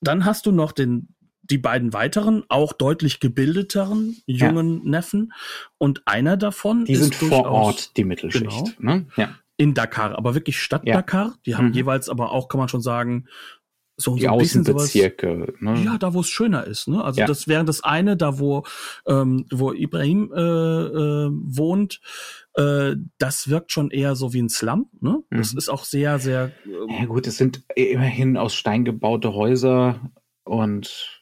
dann hast du noch den die beiden weiteren, auch deutlich gebildeteren jungen ja. Neffen. Und einer davon die ist sind vor Ort die Mittelschicht. Genau, ne? ja. In Dakar, aber wirklich Stadt. Dakar. Die haben mhm. jeweils aber auch, kann man schon sagen, so, die so ein bisschen Außenbezirke. Sowas, ne? Ja, da wo es schöner ist. Ne? Also ja. das wäre das eine, da wo ähm, wo Ibrahim äh, äh, wohnt. Äh, das wirkt schon eher so wie ein Slum. Ne? Das mhm. ist auch sehr, sehr. Äh, ja gut, es sind immerhin aus Stein gebaute Häuser und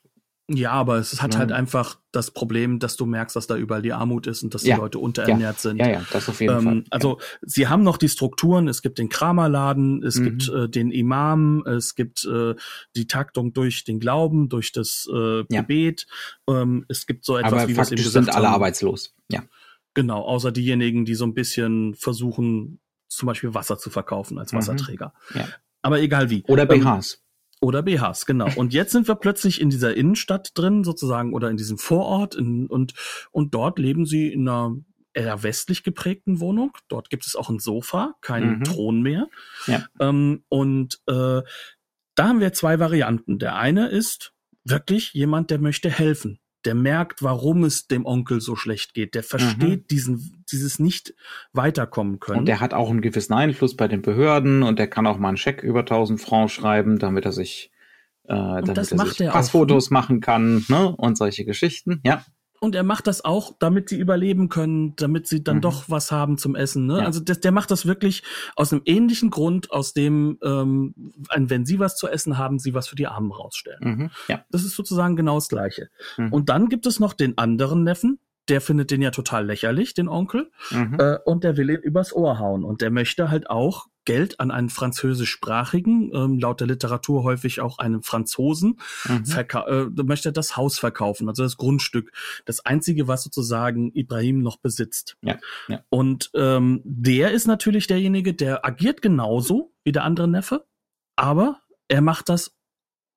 ja, aber es hat ja. halt einfach das Problem, dass du merkst, dass da überall die Armut ist und dass die ja. Leute unterernährt ja. sind. Ja, ja, das auf jeden ähm, Fall. Also sie haben noch die Strukturen, es gibt den Kramerladen, es mhm. gibt äh, den Imam, es gibt äh, die Taktung durch den Glauben, durch das äh, Gebet. Ähm, es gibt so etwas, aber wie wir es eben sind alle haben. arbeitslos. Ja. Genau, außer diejenigen, die so ein bisschen versuchen, zum Beispiel Wasser zu verkaufen als mhm. Wasserträger. Mhm. Ja. Aber egal wie. Oder BHs. Oder BHs, genau. Und jetzt sind wir plötzlich in dieser Innenstadt drin, sozusagen, oder in diesem Vorort, in, und, und dort leben sie in einer eher westlich geprägten Wohnung. Dort gibt es auch ein Sofa, keinen mhm. Thron mehr. Ja. Ähm, und äh, da haben wir zwei Varianten. Der eine ist wirklich jemand, der möchte helfen der merkt, warum es dem Onkel so schlecht geht. Der versteht mhm. diesen, dieses nicht weiterkommen können. Und der hat auch einen gewissen Einfluss bei den Behörden und der kann auch mal einen Scheck über 1000 Francs schreiben, damit er sich, äh, damit er sich Passfotos auch, ne? machen kann, ne? Und solche Geschichten, ja und er macht das auch, damit sie überleben können, damit sie dann mhm. doch was haben zum Essen. Ne? Ja. Also das, der macht das wirklich aus einem ähnlichen Grund, aus dem, ähm, wenn sie was zu essen haben, sie was für die Armen rausstellen. Mhm. Ja. Das ist sozusagen genau das Gleiche. Mhm. Und dann gibt es noch den anderen Neffen, der findet den ja total lächerlich, den Onkel, mhm. äh, und der will ihn übers Ohr hauen. Und der möchte halt auch Geld an einen französischsprachigen, ähm, laut der Literatur häufig auch einen Franzosen, mhm. äh, möchte das Haus verkaufen, also das Grundstück. Das einzige, was sozusagen Ibrahim noch besitzt. Ja, ja. Und ähm, der ist natürlich derjenige, der agiert genauso wie der andere Neffe, aber er macht das,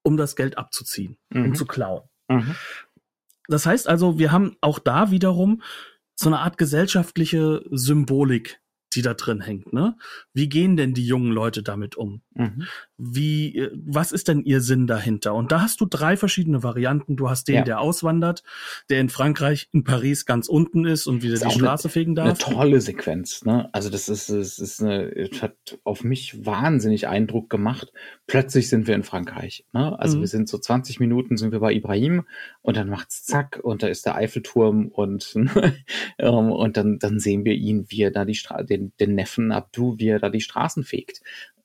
um das Geld abzuziehen, mhm. um zu klauen. Mhm. Das heißt also, wir haben auch da wiederum so eine Art gesellschaftliche Symbolik, die da drin hängt. Ne? Wie gehen denn die jungen Leute damit um? Mhm. Wie, äh, was ist denn ihr Sinn dahinter? Und da hast du drei verschiedene Varianten. Du hast den, ja. der auswandert, der in Frankreich, in Paris ganz unten ist und wieder die Straße eine, fegen darf. Eine tolle Sequenz. Ne? Also das ist, das ist eine, hat auf mich wahnsinnig Eindruck gemacht. Plötzlich sind wir in Frankreich. Ne? Also mhm. wir sind so 20 Minuten sind wir bei Ibrahim und dann macht's zack und da ist der Eiffelturm und ähm, und dann dann sehen wir ihn, wie er da die Straße, den, den Neffen Abdu, wie er da die Straßen fegt.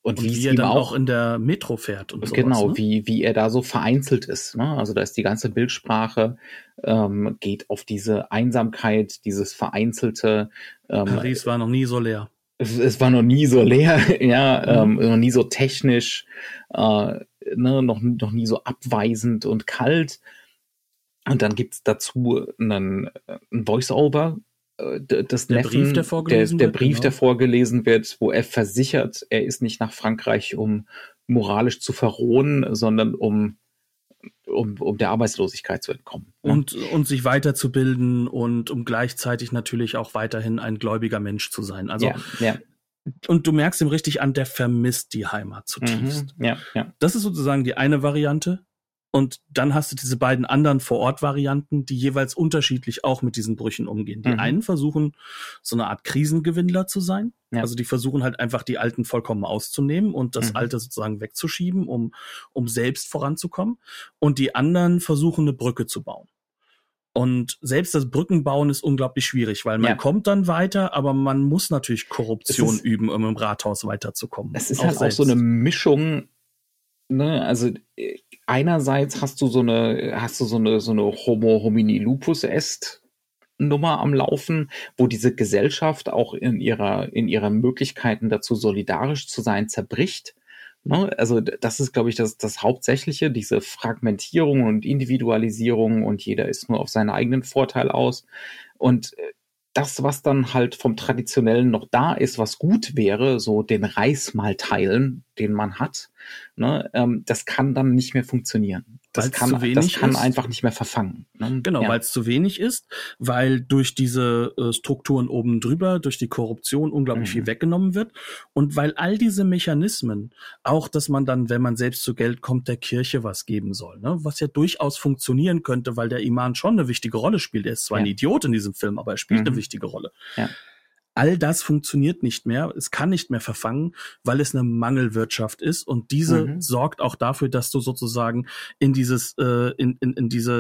Und, und wie, wie er dann auch, auch, in der Metro fährt und Genau, sowas, ne? wie, wie er da so vereinzelt ist. Ne? Also da ist die ganze Bildsprache, ähm, geht auf diese Einsamkeit, dieses Vereinzelte. Ähm, Paris war noch nie so leer. Es, es war noch nie so leer, ja, mhm. ähm, noch nie so technisch, äh, ne, noch, noch nie so abweisend und kalt. Und dann gibt's dazu einen, einen Voice-Over, das der Neffen, Brief, der, vorgelesen der, der Brief, genau. der vorgelesen wird, wo er versichert, er ist nicht nach Frankreich, um moralisch zu verrohen, sondern um um, um der Arbeitslosigkeit zu entkommen. Ne? Und, und sich weiterzubilden und um gleichzeitig natürlich auch weiterhin ein gläubiger Mensch zu sein. Also ja, ja. Und du merkst ihm richtig an, der vermisst die Heimat zutiefst. Mhm, ja, ja. Das ist sozusagen die eine Variante. Und dann hast du diese beiden anderen Vor-Ort-Varianten, die jeweils unterschiedlich auch mit diesen Brüchen umgehen. Die mhm. einen versuchen, so eine Art Krisengewinnler zu sein. Ja. Also die versuchen halt einfach die Alten vollkommen auszunehmen und das mhm. Alte sozusagen wegzuschieben, um, um selbst voranzukommen. Und die anderen versuchen, eine Brücke zu bauen. Und selbst das Brückenbauen ist unglaublich schwierig, weil man ja. kommt dann weiter, aber man muss natürlich Korruption ist, üben, um im Rathaus weiterzukommen. Es ist auch halt selbst. auch so eine Mischung, ne, also äh, einerseits hast du so eine, hast du so eine, so eine Homo homini lupus est Nummer am Laufen, wo diese Gesellschaft auch in ihrer, in ihrer Möglichkeiten dazu solidarisch zu sein zerbricht. Ne? Also das ist, glaube ich, das, das Hauptsächliche, diese Fragmentierung und Individualisierung und jeder ist nur auf seinen eigenen Vorteil aus. Und äh, das, was dann halt vom Traditionellen noch da ist, was gut wäre, so den Reis mal teilen, den man hat, ne, ähm, das kann dann nicht mehr funktionieren. Das kann, das kann ist. einfach nicht mehr verfangen. Ne? Genau, ja. weil es zu wenig ist, weil durch diese äh, Strukturen oben drüber, durch die Korruption unglaublich mhm. viel weggenommen wird und weil all diese Mechanismen, auch dass man dann, wenn man selbst zu Geld kommt, der Kirche was geben soll, ne? was ja durchaus funktionieren könnte, weil der Iman schon eine wichtige Rolle spielt. Er ist zwar ja. ein Idiot in diesem Film, aber er spielt mhm. eine wichtige Rolle. Ja. All das funktioniert nicht mehr. Es kann nicht mehr verfangen, weil es eine Mangelwirtschaft ist. Und diese mhm. sorgt auch dafür, dass du sozusagen in dieses, äh, in, in, in diese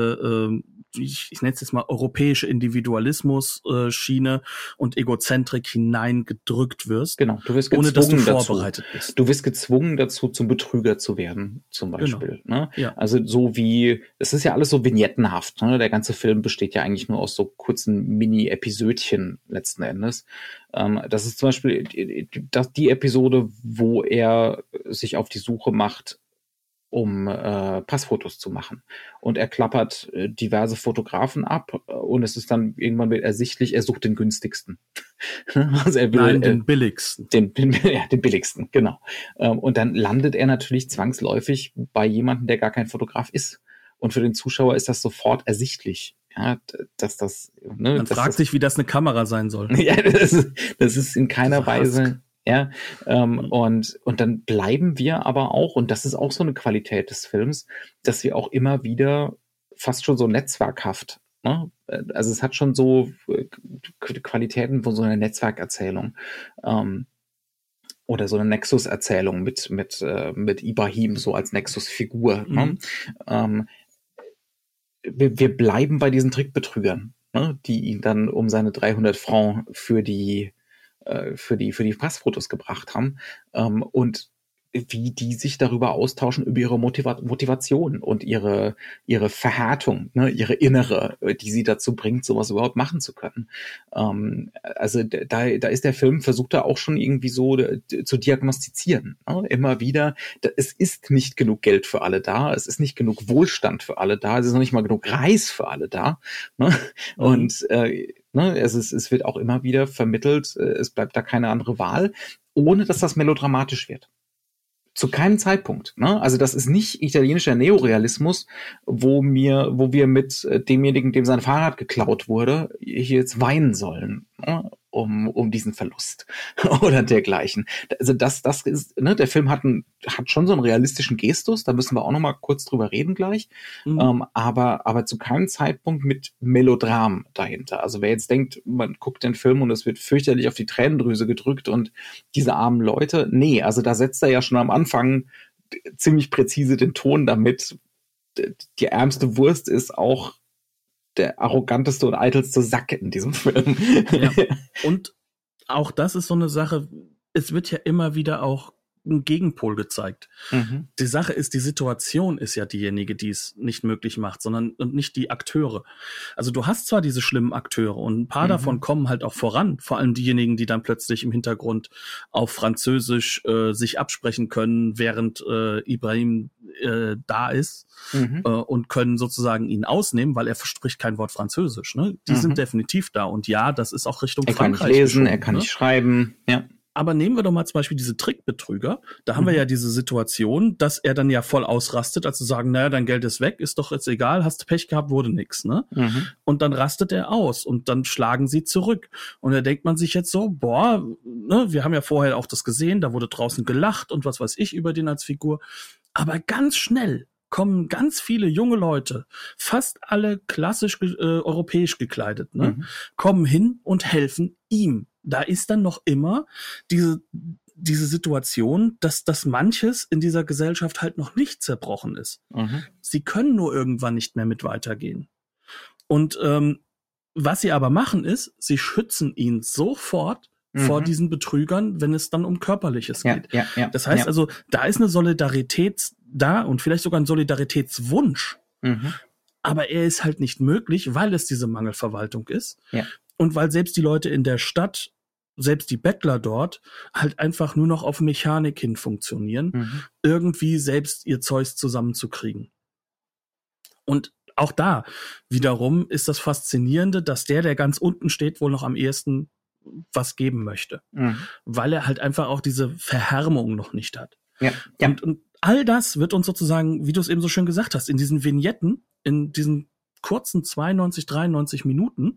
äh, ich, ich nenne es jetzt mal europäische Individualismus-Schiene äh, und Egozentrik hineingedrückt wirst. Genau, du wirst ohne dass du vorbereitet dazu. bist. Du wirst gezwungen dazu, zum Betrüger zu werden, zum genau. Beispiel. Genau. Ne? Ja. Also so wie, es ist ja alles so vignettenhaft. Ne? Der ganze Film besteht ja eigentlich nur aus so kurzen Mini-Episödchen letzten Endes. Ähm, das ist zum Beispiel die, die, die Episode, wo er sich auf die Suche macht um äh, Passfotos zu machen. Und er klappert äh, diverse Fotografen ab äh, und es ist dann irgendwann wird ersichtlich, er sucht den günstigsten. also er will, Nein, den äh, billigsten. Den, ja, den billigsten, genau. Ähm, und dann landet er natürlich zwangsläufig bei jemandem, der gar kein Fotograf ist. Und für den Zuschauer ist das sofort ersichtlich. Ja, dass das. Ne, Man fragt das, sich, wie das eine Kamera sein soll. ja, das das ist in keiner Weise ja, ähm, mhm. und, und dann bleiben wir aber auch, und das ist auch so eine Qualität des Films, dass wir auch immer wieder fast schon so netzwerkhaft, ne? also es hat schon so äh, Qualitäten von so einer Netzwerkerzählung. Ähm, oder so eine Nexus-Erzählung mit, mit, äh, mit Ibrahim so als Nexus-Figur. Ne? Mhm. Ähm, wir, wir bleiben bei diesen Trickbetrügern, ne? die ihn dann um seine 300 Franc für die äh, für die für die Passfotos gebracht haben ähm, und wie die sich darüber austauschen über ihre Motiva Motivation und ihre ihre Verhärtung, ne, ihre innere, äh, die sie dazu bringt, sowas überhaupt machen zu können. Ähm, also da da ist der Film versucht da auch schon irgendwie so zu diagnostizieren. Ne? Immer wieder, da, es ist nicht genug Geld für alle da, es ist nicht genug Wohlstand für alle da, es ist noch nicht mal genug Reis für alle da. Ne? Mhm. Und äh, Ne? Es, ist, es wird auch immer wieder vermittelt, äh, es bleibt da keine andere Wahl, ohne dass das melodramatisch wird. Zu keinem Zeitpunkt. Ne? Also das ist nicht italienischer Neorealismus, wo mir, wo wir mit äh, demjenigen, dem sein Fahrrad geklaut wurde, hier jetzt weinen sollen. Ne? Um, um diesen Verlust oder dergleichen. Also das, das ist, ne, der Film hat, ein, hat schon so einen realistischen Gestus, da müssen wir auch noch mal kurz drüber reden gleich, mhm. ähm, aber, aber zu keinem Zeitpunkt mit Melodram dahinter. Also wer jetzt denkt, man guckt den Film und es wird fürchterlich auf die Tränendrüse gedrückt und diese armen Leute, nee, also da setzt er ja schon am Anfang ziemlich präzise den Ton damit, die ärmste Wurst ist auch der arroganteste und eitelste Sack in diesem Film. Ja. Und auch das ist so eine Sache, es wird ja immer wieder auch ein Gegenpol gezeigt. Mhm. Die Sache ist, die Situation ist ja diejenige, die es nicht möglich macht, sondern und nicht die Akteure. Also du hast zwar diese schlimmen Akteure und ein paar mhm. davon kommen halt auch voran, vor allem diejenigen, die dann plötzlich im Hintergrund auf Französisch äh, sich absprechen können, während äh, Ibrahim äh, da ist mhm. äh, und können sozusagen ihn ausnehmen, weil er verspricht kein Wort Französisch. Ne? Die sind mhm. definitiv da und ja, das ist auch Richtung er Frankreich. Er kann nicht lesen, er kann ne? nicht schreiben, ja Aber nehmen wir doch mal zum Beispiel diese Trickbetrüger. Da haben mhm. wir ja diese Situation, dass er dann ja voll ausrastet, als zu sagen, naja, dein Geld ist weg, ist doch jetzt egal, hast Pech gehabt, wurde nix, ne? Mhm. Und dann rastet er aus und dann schlagen sie zurück. Und da denkt man sich jetzt so, boah, ne, wir haben ja vorher auch das gesehen, da wurde draußen gelacht und was weiß ich über den als Figur. Aber ganz schnell kommen ganz viele junge Leute, fast alle klassisch äh, europäisch gekleidet, ne, mhm. kommen hin und helfen ihm da ist dann noch immer diese, diese Situation, dass, dass manches in dieser Gesellschaft halt noch nicht zerbrochen ist. Mhm. Sie können nur irgendwann nicht mehr mit weitergehen. Und ähm, was sie aber machen ist, sie schützen ihn sofort mhm. vor diesen Betrügern, wenn es dann um Körperliches ja, geht. Ja, ja, das heißt also, da ist eine Solidarität da und vielleicht sogar ein Solidaritätswunsch. Mhm. Aber er ist halt nicht möglich, weil es diese Mangelverwaltung ist. Und weil selbst die Leute in der Stadt selbst die Bettler dort halt einfach nur noch auf Mechanik hin funktionieren, mhm. irgendwie selbst ihr Zeus zusammenzukriegen. Und auch da wiederum ist das Faszinierende, dass der, der ganz unten steht, wohl noch am ehesten was geben möchte, mhm. weil er halt einfach auch diese Verhärmung noch nicht hat. Ja, ja. Und, und all das wird uns sozusagen, wie du es eben so schön gesagt hast, in diesen Vignetten, in diesen kurzen 92, 93 Minuten,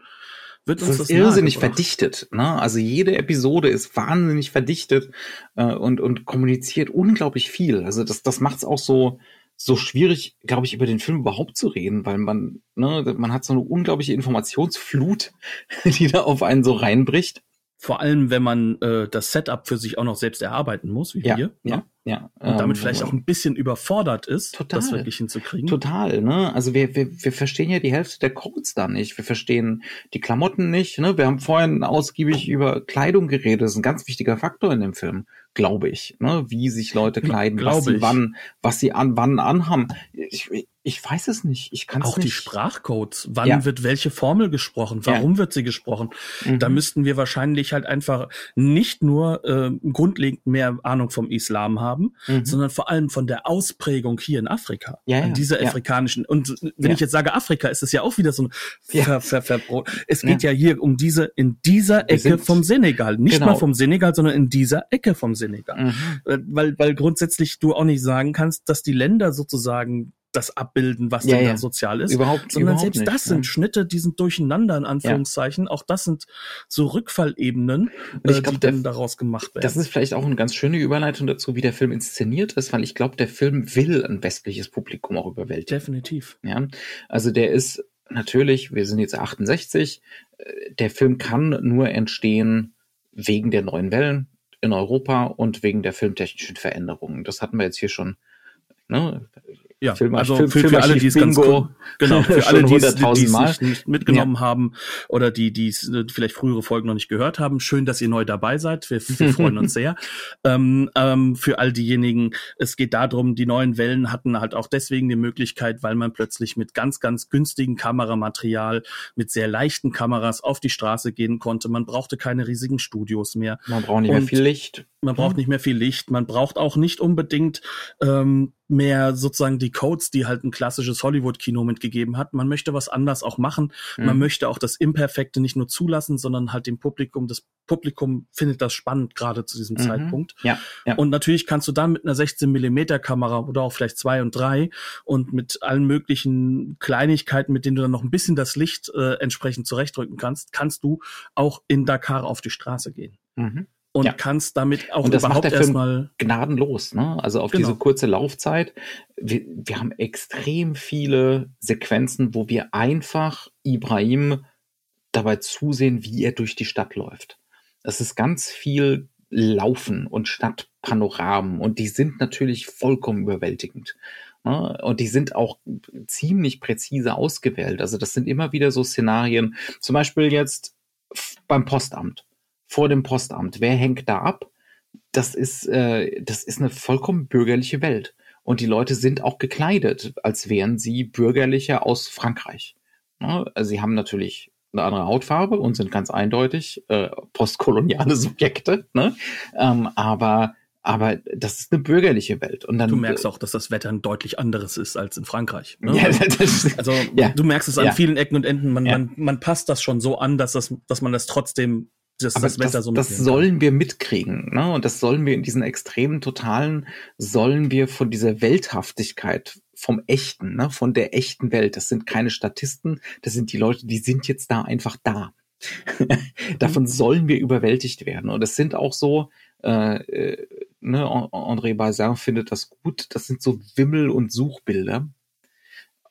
wird uns das, das ist irrsinnig verdichtet. Ne? Also jede Episode ist wahnsinnig verdichtet äh, und, und kommuniziert unglaublich viel. Also das, das macht es auch so, so schwierig, glaube ich, über den Film überhaupt zu reden, weil man, ne, man hat so eine unglaubliche Informationsflut, die da auf einen so reinbricht. Vor allem, wenn man äh, das Setup für sich auch noch selbst erarbeiten muss, wie ja, wir. Ja, ne? ja. Und damit ähm, vielleicht auch ein bisschen überfordert ist, total, das wirklich hinzukriegen. Total, ne? Also wir, wir, wir verstehen ja die Hälfte der Codes da nicht. Wir verstehen die Klamotten nicht, ne? Wir haben vorhin ausgiebig über Kleidung geredet. Das ist ein ganz wichtiger Faktor in dem Film, glaube ich, ne? Wie sich Leute kleiden, was sie ich. wann, was sie an wann anhaben. Ich, ich weiß es nicht. Ich kann es nicht. Auch die Sprachcodes. Wann ja. wird welche Formel gesprochen? Warum ja. wird sie gesprochen? Mhm. Da müssten wir wahrscheinlich halt einfach nicht nur äh, grundlegend mehr Ahnung vom Islam haben, mhm. sondern vor allem von der Ausprägung hier in Afrika. Ja, an dieser afrikanischen. Und wenn ich jetzt sage Afrika, ist es ja auch wieder so ein Ver, Ver, Ver, Es geht ja. hier um diese, in dieser Ecke vom Senegal. Nicht genau. mal vom Senegal, sondern in dieser Ecke vom Senegal. Mhm. Äh, weil, weil grundsätzlich du auch nicht sagen kannst, dass die Länder sozusagen das abbilden, was ja, denn ja. da sozial ist. Überhaupt, sondern überhaupt selbst nicht, das sind Schnitte, die sind durcheinander, in Anführungszeichen. Ja. Auch das sind so Rückfallebenen, ich äh, glaub, die dann daraus gemacht werden. Das ist vielleicht auch eine ganz schöne Überleitung dazu, wie der Film inszeniert ist, weil ich glaube, der Film will ein westliches Publikum auch überwältigen. Definitiv. Ja, also der ist natürlich, wir sind jetzt 68, äh, der Film kann nur entstehen wegen der neuen Wellen in Europa und wegen der filmtechnischen Veränderungen. Das hatten wir jetzt hier schon ne, ja, Film, also Film, für, für alle, die es ganz cool, genau, für alle, die es nicht mitgenommen ja. haben oder die, die es äh, vielleicht frühere Folgen noch nicht gehört haben, schön, dass ihr neu dabei seid. Wir, wir freuen uns sehr. Ähm, ähm, für all diejenigen, es geht darum, die neuen Wellen hatten halt auch deswegen die Möglichkeit, weil man plötzlich mit ganz, ganz günstigen Kameramaterial, mit sehr leichten Kameras auf die Straße gehen konnte. Man brauchte keine riesigen Studios mehr. Man braucht nicht Und mehr viel Licht. Man braucht nicht mehr viel Licht. Man braucht auch nicht unbedingt ähm, mehr sozusagen die Codes, die halt ein klassisches Hollywood-Kino mitgegeben hat. Man möchte was anders auch machen. Mhm. Man möchte auch das Imperfekte nicht nur zulassen, sondern halt dem Publikum, das Publikum findet das spannend gerade zu diesem mhm. Zeitpunkt. Ja, ja. Und natürlich kannst du dann mit einer 16 Millimeter Kamera oder auch vielleicht zwei und drei und mit allen möglichen Kleinigkeiten, mit denen du dann noch ein bisschen das Licht äh, entsprechend zurechtrücken kannst, kannst du auch in Dakar auf die Straße gehen. Mhm und ja. kannst damit auch und das überhaupt erstmal gnadenlos, ne? Also auf genau. diese kurze Laufzeit. Wir, wir haben extrem viele Sequenzen, wo wir einfach Ibrahim dabei zusehen, wie er durch die Stadt läuft. Es ist ganz viel Laufen und Stadtpanoramen und die sind natürlich vollkommen überwältigend. Ne? Und die sind auch ziemlich präzise ausgewählt. Also das sind immer wieder so Szenarien, zum Beispiel jetzt beim Postamt vor dem Postamt. Wer hängt da ab? Das ist, äh, das ist eine vollkommen bürgerliche Welt. Und die Leute sind auch gekleidet, als wären sie Bürgerliche aus Frankreich. Ja, ne? also sie haben natürlich eine andere Hautfarbe und sind ganz eindeutig äh, postkoloniale Subjekte. Ne? Ähm, aber aber das ist eine bürgerliche Welt. Und dann, du merkst auch, dass das Wetter ein deutlich anderes ist als in Frankreich. Ne? Ja, das, also ja. du merkst es an ja. vielen Ecken und Enden. Man, man, man passt das schon so an, dass, das, dass man das trotzdem das, Aber das, das, so das sollen wir mitkriegen, ne? Und das sollen wir in diesen extremen Totalen, sollen wir von dieser Welthaftigkeit vom Echten, ne? Von der echten Welt. Das sind keine Statisten, das sind die Leute, die sind jetzt da einfach da. Davon mhm. sollen wir überwältigt werden. Und es sind auch so, äh, äh ne, André Bazin findet das gut, das sind so Wimmel- und Suchbilder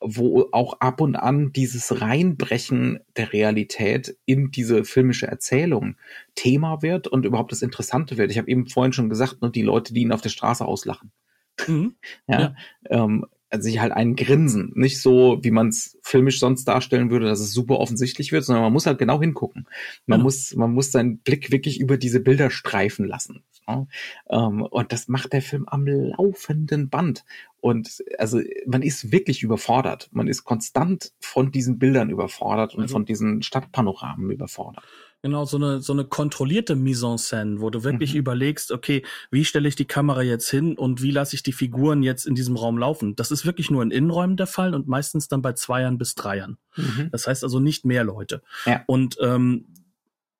wo auch ab und an dieses Reinbrechen der Realität in diese filmische Erzählung Thema wird und überhaupt das Interessante wird. Ich habe eben vorhin schon gesagt, ne, die Leute, die ihn auf der Straße auslachen. Mhm. Ja, ja. Ähm, also sich halt einen grinsen. Nicht so, wie man es filmisch sonst darstellen würde, dass es super offensichtlich wird, sondern man muss halt genau hingucken. Man mhm. muss, man muss seinen Blick wirklich über diese Bilder streifen lassen. Ja? Ähm, und das macht der Film am laufenden Band. Und also man ist wirklich überfordert. Man ist konstant von diesen Bildern überfordert und also, von diesen Stadtpanoramen überfordert. Genau, so eine, so eine kontrollierte Mise en scène, wo du wirklich mhm. überlegst, okay, wie stelle ich die Kamera jetzt hin und wie lasse ich die Figuren jetzt in diesem Raum laufen? Das ist wirklich nur in Innenräumen der Fall und meistens dann bei Zweiern bis Dreiern. Mhm. Das heißt also nicht mehr Leute. Ja. Und ähm,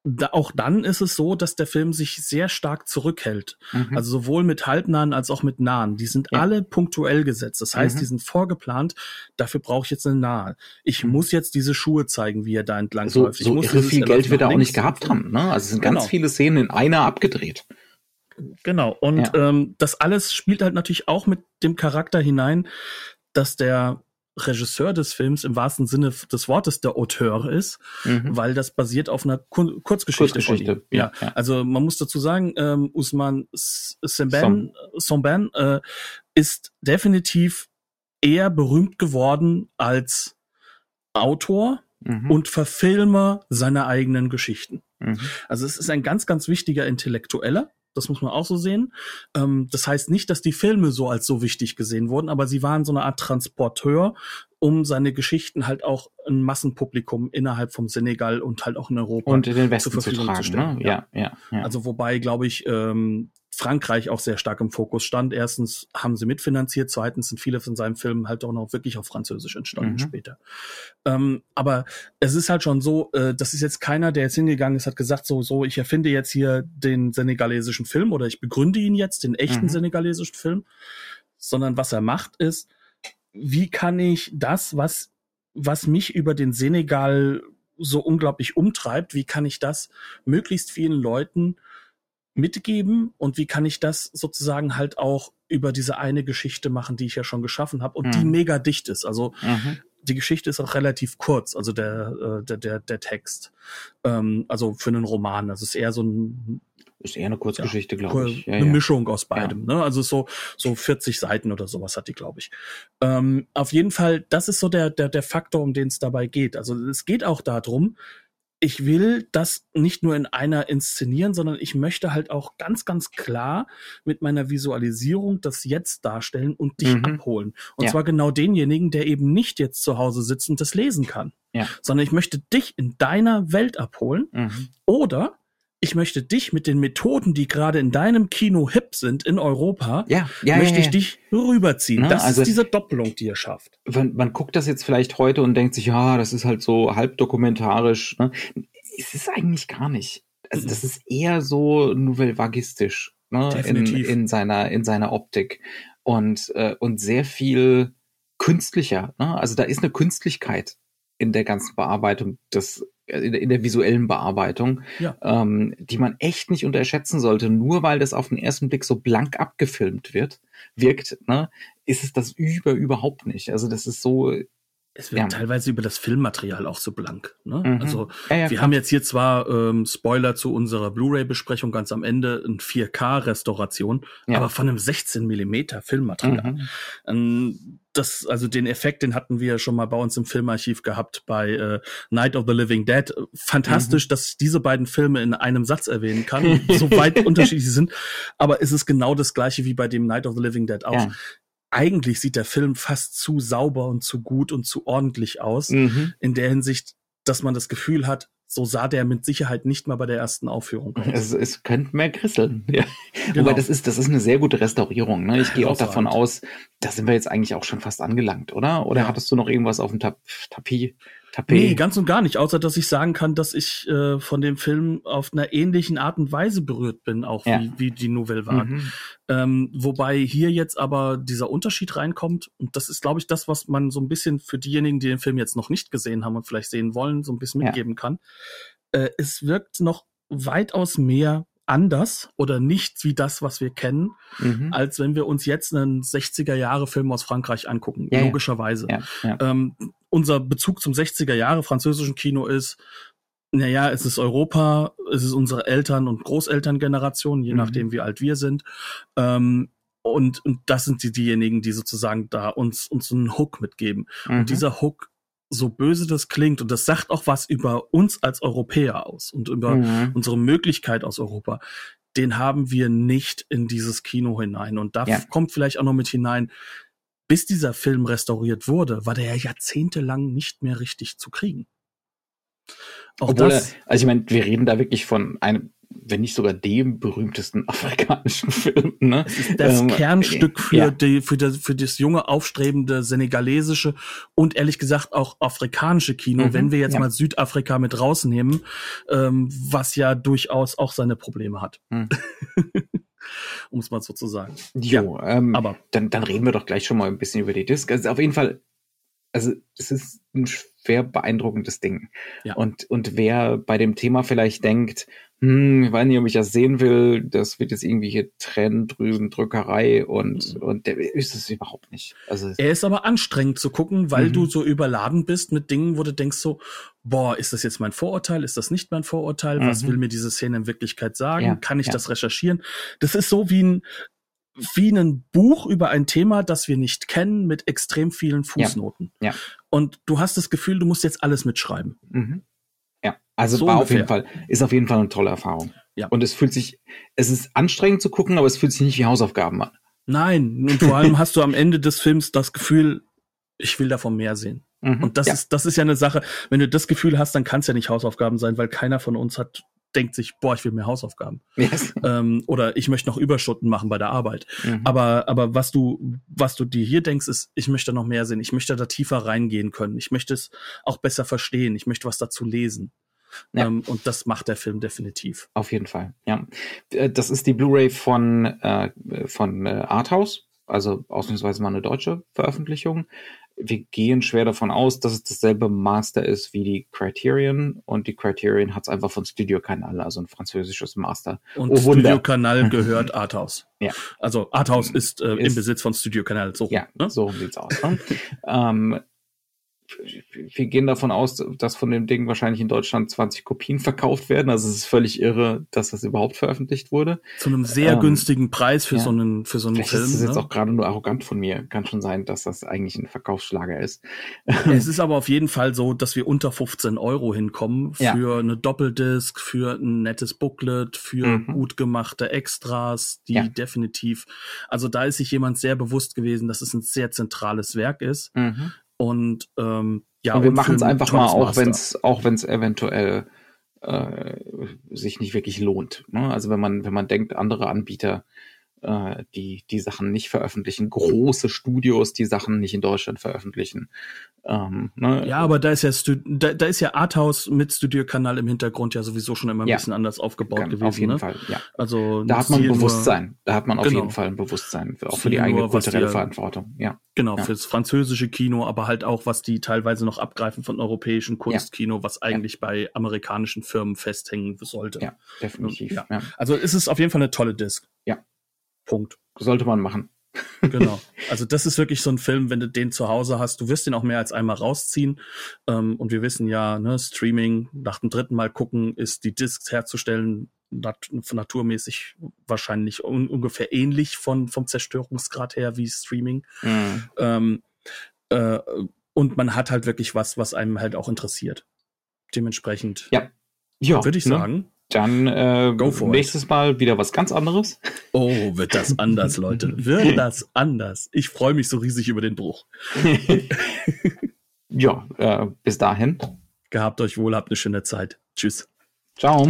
da, auch dann ist es so, dass der Film sich sehr stark zurückhält. Mhm. Also sowohl mit halbnahen als auch mit nahen. Die sind ja. alle punktuell gesetzt. Das heißt, mhm. die sind vorgeplant. Dafür brauche ich jetzt eine nahe. Ich mhm. muss jetzt diese Schuhe zeigen, wie er da entlang so, läuft. Ich so muss irre viel Geld wird er auch nicht gehabt haben. Ne? Also es sind ganz genau. viele Szenen in einer abgedreht. Genau. Und ja. ähm, das alles spielt halt natürlich auch mit dem Charakter hinein, dass der Regisseur des Films im wahrsten Sinne des Wortes der Auteur ist, mhm. weil das basiert auf einer Kur Kurzgeschichte. Kurzgeschichte. Ja, ja, also man muss dazu sagen, ähm, Usman Semben, Somben äh, ist definitiv eher berühmt geworden als Autor mhm. und Verfilmer seiner eigenen Geschichten. Mhm. Also es ist ein ganz, ganz wichtiger Intellektueller, das muss man auch so sehen. Ähm, das heißt nicht, dass die Filme so als so wichtig gesehen wurden, aber sie waren so eine Art Transporteur, um seine Geschichten halt auch ein Massenpublikum innerhalb vom Senegal und halt auch in Europa und in den Westen Verfügung zu, tragen, zu stellen. Ne? Ja, ja, ja, Also wobei, glaube ich, ähm, Frankreich auch sehr stark im Fokus stand. Erstens haben sie mitfinanziert, zweitens sind viele von seinen Filmen halt auch noch wirklich auf Französisch entstanden mhm. später. Ähm, aber es ist halt schon so, äh, das ist jetzt keiner, der jetzt hingegangen ist, hat gesagt, so, so, ich erfinde jetzt hier den senegalesischen Film oder ich begründe ihn jetzt, den echten mhm. senegalesischen Film, sondern was er macht ist, wie kann ich das, was, was mich über den Senegal so unglaublich umtreibt, wie kann ich das möglichst vielen Leuten mitgeben und wie kann ich das sozusagen halt auch über diese eine Geschichte machen, die ich ja schon geschaffen habe und mhm. die mega dicht ist. Also mhm. die Geschichte ist auch relativ kurz, also der äh, der der, der Text. Ähm, also für einen Roman, also es ist eher so ein ist eher eine Kurzgeschichte, ja, glaube ich. Ja, eine ja. Mischung aus beidem. Ne? Also so so 40 Seiten oder sowas hat die, glaube ich. Ähm, auf jeden Fall, das ist so der der der Faktor, um den es dabei geht. Also es geht auch darum, ich will das nicht nur in einer inszenieren, sondern ich möchte halt auch ganz, ganz klar mit meiner Visualisierung das jetzt darstellen und dich mhm. abholen. Und ja. zwar genau denjenigen, der eben nicht jetzt zu Hause sitzt und das lesen kann, ja. sondern ich möchte dich in deiner Welt abholen mhm. oder ich möchte dich mit den Methoden, die gerade in deinem Kino hip sind in Europa, ja, ja, möchte ja, ich dich rüberziehen. Das also, ist diese Doppelung, die ihr schafft. Man, man guckt das jetzt vielleicht heute und denkt sich, ja, das ist halt so halb dokumentarisch. Ne? Es ist eigentlich gar nicht. Also das ist eher so nouvelle vagistisch ne? in, in seiner in seiner Optik und äh, und sehr viel künstlicher. Ne? Also da ist eine Künstlichkeit in der ganzen Bearbeitung des in, in der visuellen Bearbeitung, ja. ähm, die man echt nicht unterschätzen sollte. Nur weil das auf den ersten Blick so blank abgefilmt wird, wirkt, ne, ist es das über überhaupt nicht. Also das ist so es wird ja. teilweise über das Filmmaterial auch so blank. Ne? Mhm. Also ja, ja, wir klar. haben jetzt hier zwar ähm, Spoiler zu unserer Blu-ray-Besprechung ganz am Ende, ein 4K-Restauration, aber von einem 16 Millimeter Filmmaterial. Mhm. Ähm, das, also den Effekt, den hatten wir schon mal bei uns im Filmarchiv gehabt bei äh, Night of the Living Dead. Fantastisch, mhm. dass ich diese beiden Filme in einem Satz erwähnen kann, so weit unterschiedlich sie sind. Aber ist es genau das gleiche wie bei dem Night of the Living Dead auch. Eigentlich sieht der Film fast zu sauber und zu gut und zu ordentlich aus. Mhm. In der Hinsicht, dass man das Gefühl hat, so sah der mit Sicherheit nicht mal bei der ersten Aufführung aus. Es, es könnte mehr krisseln. Ja. Genau. Wobei das ist, das ist eine sehr gute Restaurierung. Ne? Ich gehe auch davon aus, da sind wir jetzt eigentlich auch schon fast angelangt, oder? Oder ja. hattest du noch irgendwas auf dem Tap Tapis, Tapet. Nee, ganz und gar nicht, außer dass ich sagen kann, dass ich äh, von dem Film auf einer ähnlichen Art und Weise berührt bin, auch ja. wie, wie die Nouvelle war. Mhm. Ähm, wobei hier jetzt aber dieser Unterschied reinkommt, und das ist, glaube ich, das, was man so ein bisschen für diejenigen, die den Film jetzt noch nicht gesehen haben und vielleicht sehen wollen, so ein bisschen mitgeben ja. kann. Äh, es wirkt noch weitaus mehr anders oder nichts wie das, was wir kennen, mhm. als wenn wir uns jetzt einen 60er Jahre Film aus Frankreich angucken, ja, logischerweise. Ja, ja. Ähm, unser Bezug zum 60er Jahre französischen Kino ist, naja, es ist Europa, es ist unsere Eltern- und Großelterngeneration, je mhm. nachdem wie alt wir sind. Ähm, und, und das sind die, diejenigen, die sozusagen da uns, uns einen Hook mitgeben. Mhm. Und dieser Hook so böse das klingt, und das sagt auch was über uns als Europäer aus und über mhm. unsere Möglichkeit aus Europa, den haben wir nicht in dieses Kino hinein. Und da ja. kommt vielleicht auch noch mit hinein, bis dieser Film restauriert wurde, war der ja jahrzehntelang nicht mehr richtig zu kriegen. Auch Obwohl, das, also ich meine, wir reden da wirklich von einem wenn nicht sogar dem berühmtesten afrikanischen Film. Ne? Das ist das ähm, Kernstück für, ja. die, für, das, für das junge, aufstrebende senegalesische und ehrlich gesagt auch afrikanische Kino, mhm, wenn wir jetzt ja. mal Südafrika mit rausnehmen, ähm, was ja durchaus auch seine Probleme hat. Mhm. um es mal so zu sagen. Jo, ja, ähm, aber dann, dann reden wir doch gleich schon mal ein bisschen über die Disc. Also auf jeden Fall, also es ist ein schwer beeindruckendes Ding. Ja. Und, und wer bei dem Thema vielleicht denkt, hm, ich weiß nicht, ob ich das sehen will, das wird jetzt irgendwie hier Tränendrüsen, Drückerei und, mhm. und der ist es überhaupt nicht. Also, er ist aber anstrengend zu gucken, weil mhm. du so überladen bist mit Dingen, wo du denkst so, boah, ist das jetzt mein Vorurteil? Ist das nicht mein Vorurteil? Mhm. Was will mir diese Szene in Wirklichkeit sagen? Ja, Kann ich ja. das recherchieren? Das ist so wie ein, wie ein Buch über ein Thema, das wir nicht kennen, mit extrem vielen Fußnoten. Ja. ja. Und du hast das Gefühl, du musst jetzt alles mitschreiben. Mhm. Also so war ungefähr. auf jeden Fall, ist auf jeden Fall eine tolle Erfahrung. Ja. Und es fühlt sich, es ist anstrengend zu gucken, aber es fühlt sich nicht wie Hausaufgaben an. Nein, und vor allem hast du am Ende des Films das Gefühl, ich will davon mehr sehen. Mhm, und das ja. ist, das ist ja eine Sache, wenn du das Gefühl hast, dann kann es ja nicht Hausaufgaben sein, weil keiner von uns hat, denkt sich, boah, ich will mehr Hausaufgaben. Yes. Ähm, oder ich möchte noch Überstunden machen bei der Arbeit. Mhm. Aber, aber was du, was du dir hier denkst, ist, ich möchte noch mehr sehen, ich möchte da tiefer reingehen können, ich möchte es auch besser verstehen, ich möchte was dazu lesen. Ja. Ähm, und das macht der Film definitiv. Auf jeden Fall, ja. Äh, das ist die Blu-ray von, äh, von äh, Arthouse, also ausnahmsweise mal eine deutsche Veröffentlichung. Wir gehen schwer davon aus, dass es dasselbe Master ist wie die Criterion und die Criterion hat es einfach von Studio Canal, also ein französisches Master. Und oh, Studio Canal gehört Arthouse. Ja. Also Arthouse ist, äh, ist, im Besitz von Studio Canal. So, ja, ne? so sieht's aus. Ne? ähm, wir gehen davon aus, dass von dem Ding wahrscheinlich in Deutschland 20 Kopien verkauft werden. Also es ist völlig irre, dass das überhaupt veröffentlicht wurde. Zu einem sehr ähm, günstigen Preis für ja. so einen für so einen Vielleicht Film. Das ist jetzt ne? auch gerade nur arrogant von mir. Kann schon sein, dass das eigentlich ein Verkaufsschlager ist. Es ist aber auf jeden Fall so, dass wir unter 15 Euro hinkommen für ja. eine Doppeldisc, für ein nettes Booklet, für mhm. gut gemachte Extras, die ja. definitiv. Also da ist sich jemand sehr bewusst gewesen, dass es ein sehr zentrales Werk ist. Mhm. Und ähm, ja, und wir machen es einfach mal, auch wenn es auch wenn es eventuell äh, sich nicht wirklich lohnt. Ne? Also wenn man wenn man denkt, andere Anbieter äh, die die Sachen nicht veröffentlichen, große Studios die Sachen nicht in Deutschland veröffentlichen. Ähm, ne? Ja, aber da ist ja Stu da, da ist ja Arthouse mit Studiokanal im Hintergrund ja sowieso schon immer ein ja. bisschen anders aufgebaut Kann, gewesen. Auf jeden ne? Fall, ja. Also da hat man Bewusstsein. Nur, da hat man auf genau. jeden Fall ein Bewusstsein, auch für die eigene kulturelle die, Verantwortung. Ja. Genau, ja. fürs französische Kino, aber halt auch, was die teilweise noch abgreifen von europäischen Kunstkino, ja. was eigentlich bei amerikanischen Firmen festhängen sollte. Ja, definitiv. Ja. Also ist es auf jeden Fall eine tolle Disc. Ja. Punkt. Sollte man machen. genau. Also das ist wirklich so ein Film, wenn du den zu Hause hast, du wirst den auch mehr als einmal rausziehen. Ähm, und wir wissen ja, ne, Streaming nach dem dritten Mal gucken, ist die Discs herzustellen nat naturmäßig wahrscheinlich un ungefähr ähnlich von vom Zerstörungsgrad her wie Streaming. Mhm. Ähm, äh, und man hat halt wirklich was, was einem halt auch interessiert. Dementsprechend. Ja. Ja, würde ich ne? sagen. Dann äh, nächstes it. Mal wieder was ganz anderes. Oh, wird das anders, Leute. Wird das anders. Ich freue mich so riesig über den Bruch. ja, äh, bis dahin. Gehabt euch wohl, habt eine schöne Zeit. Tschüss. Ciao.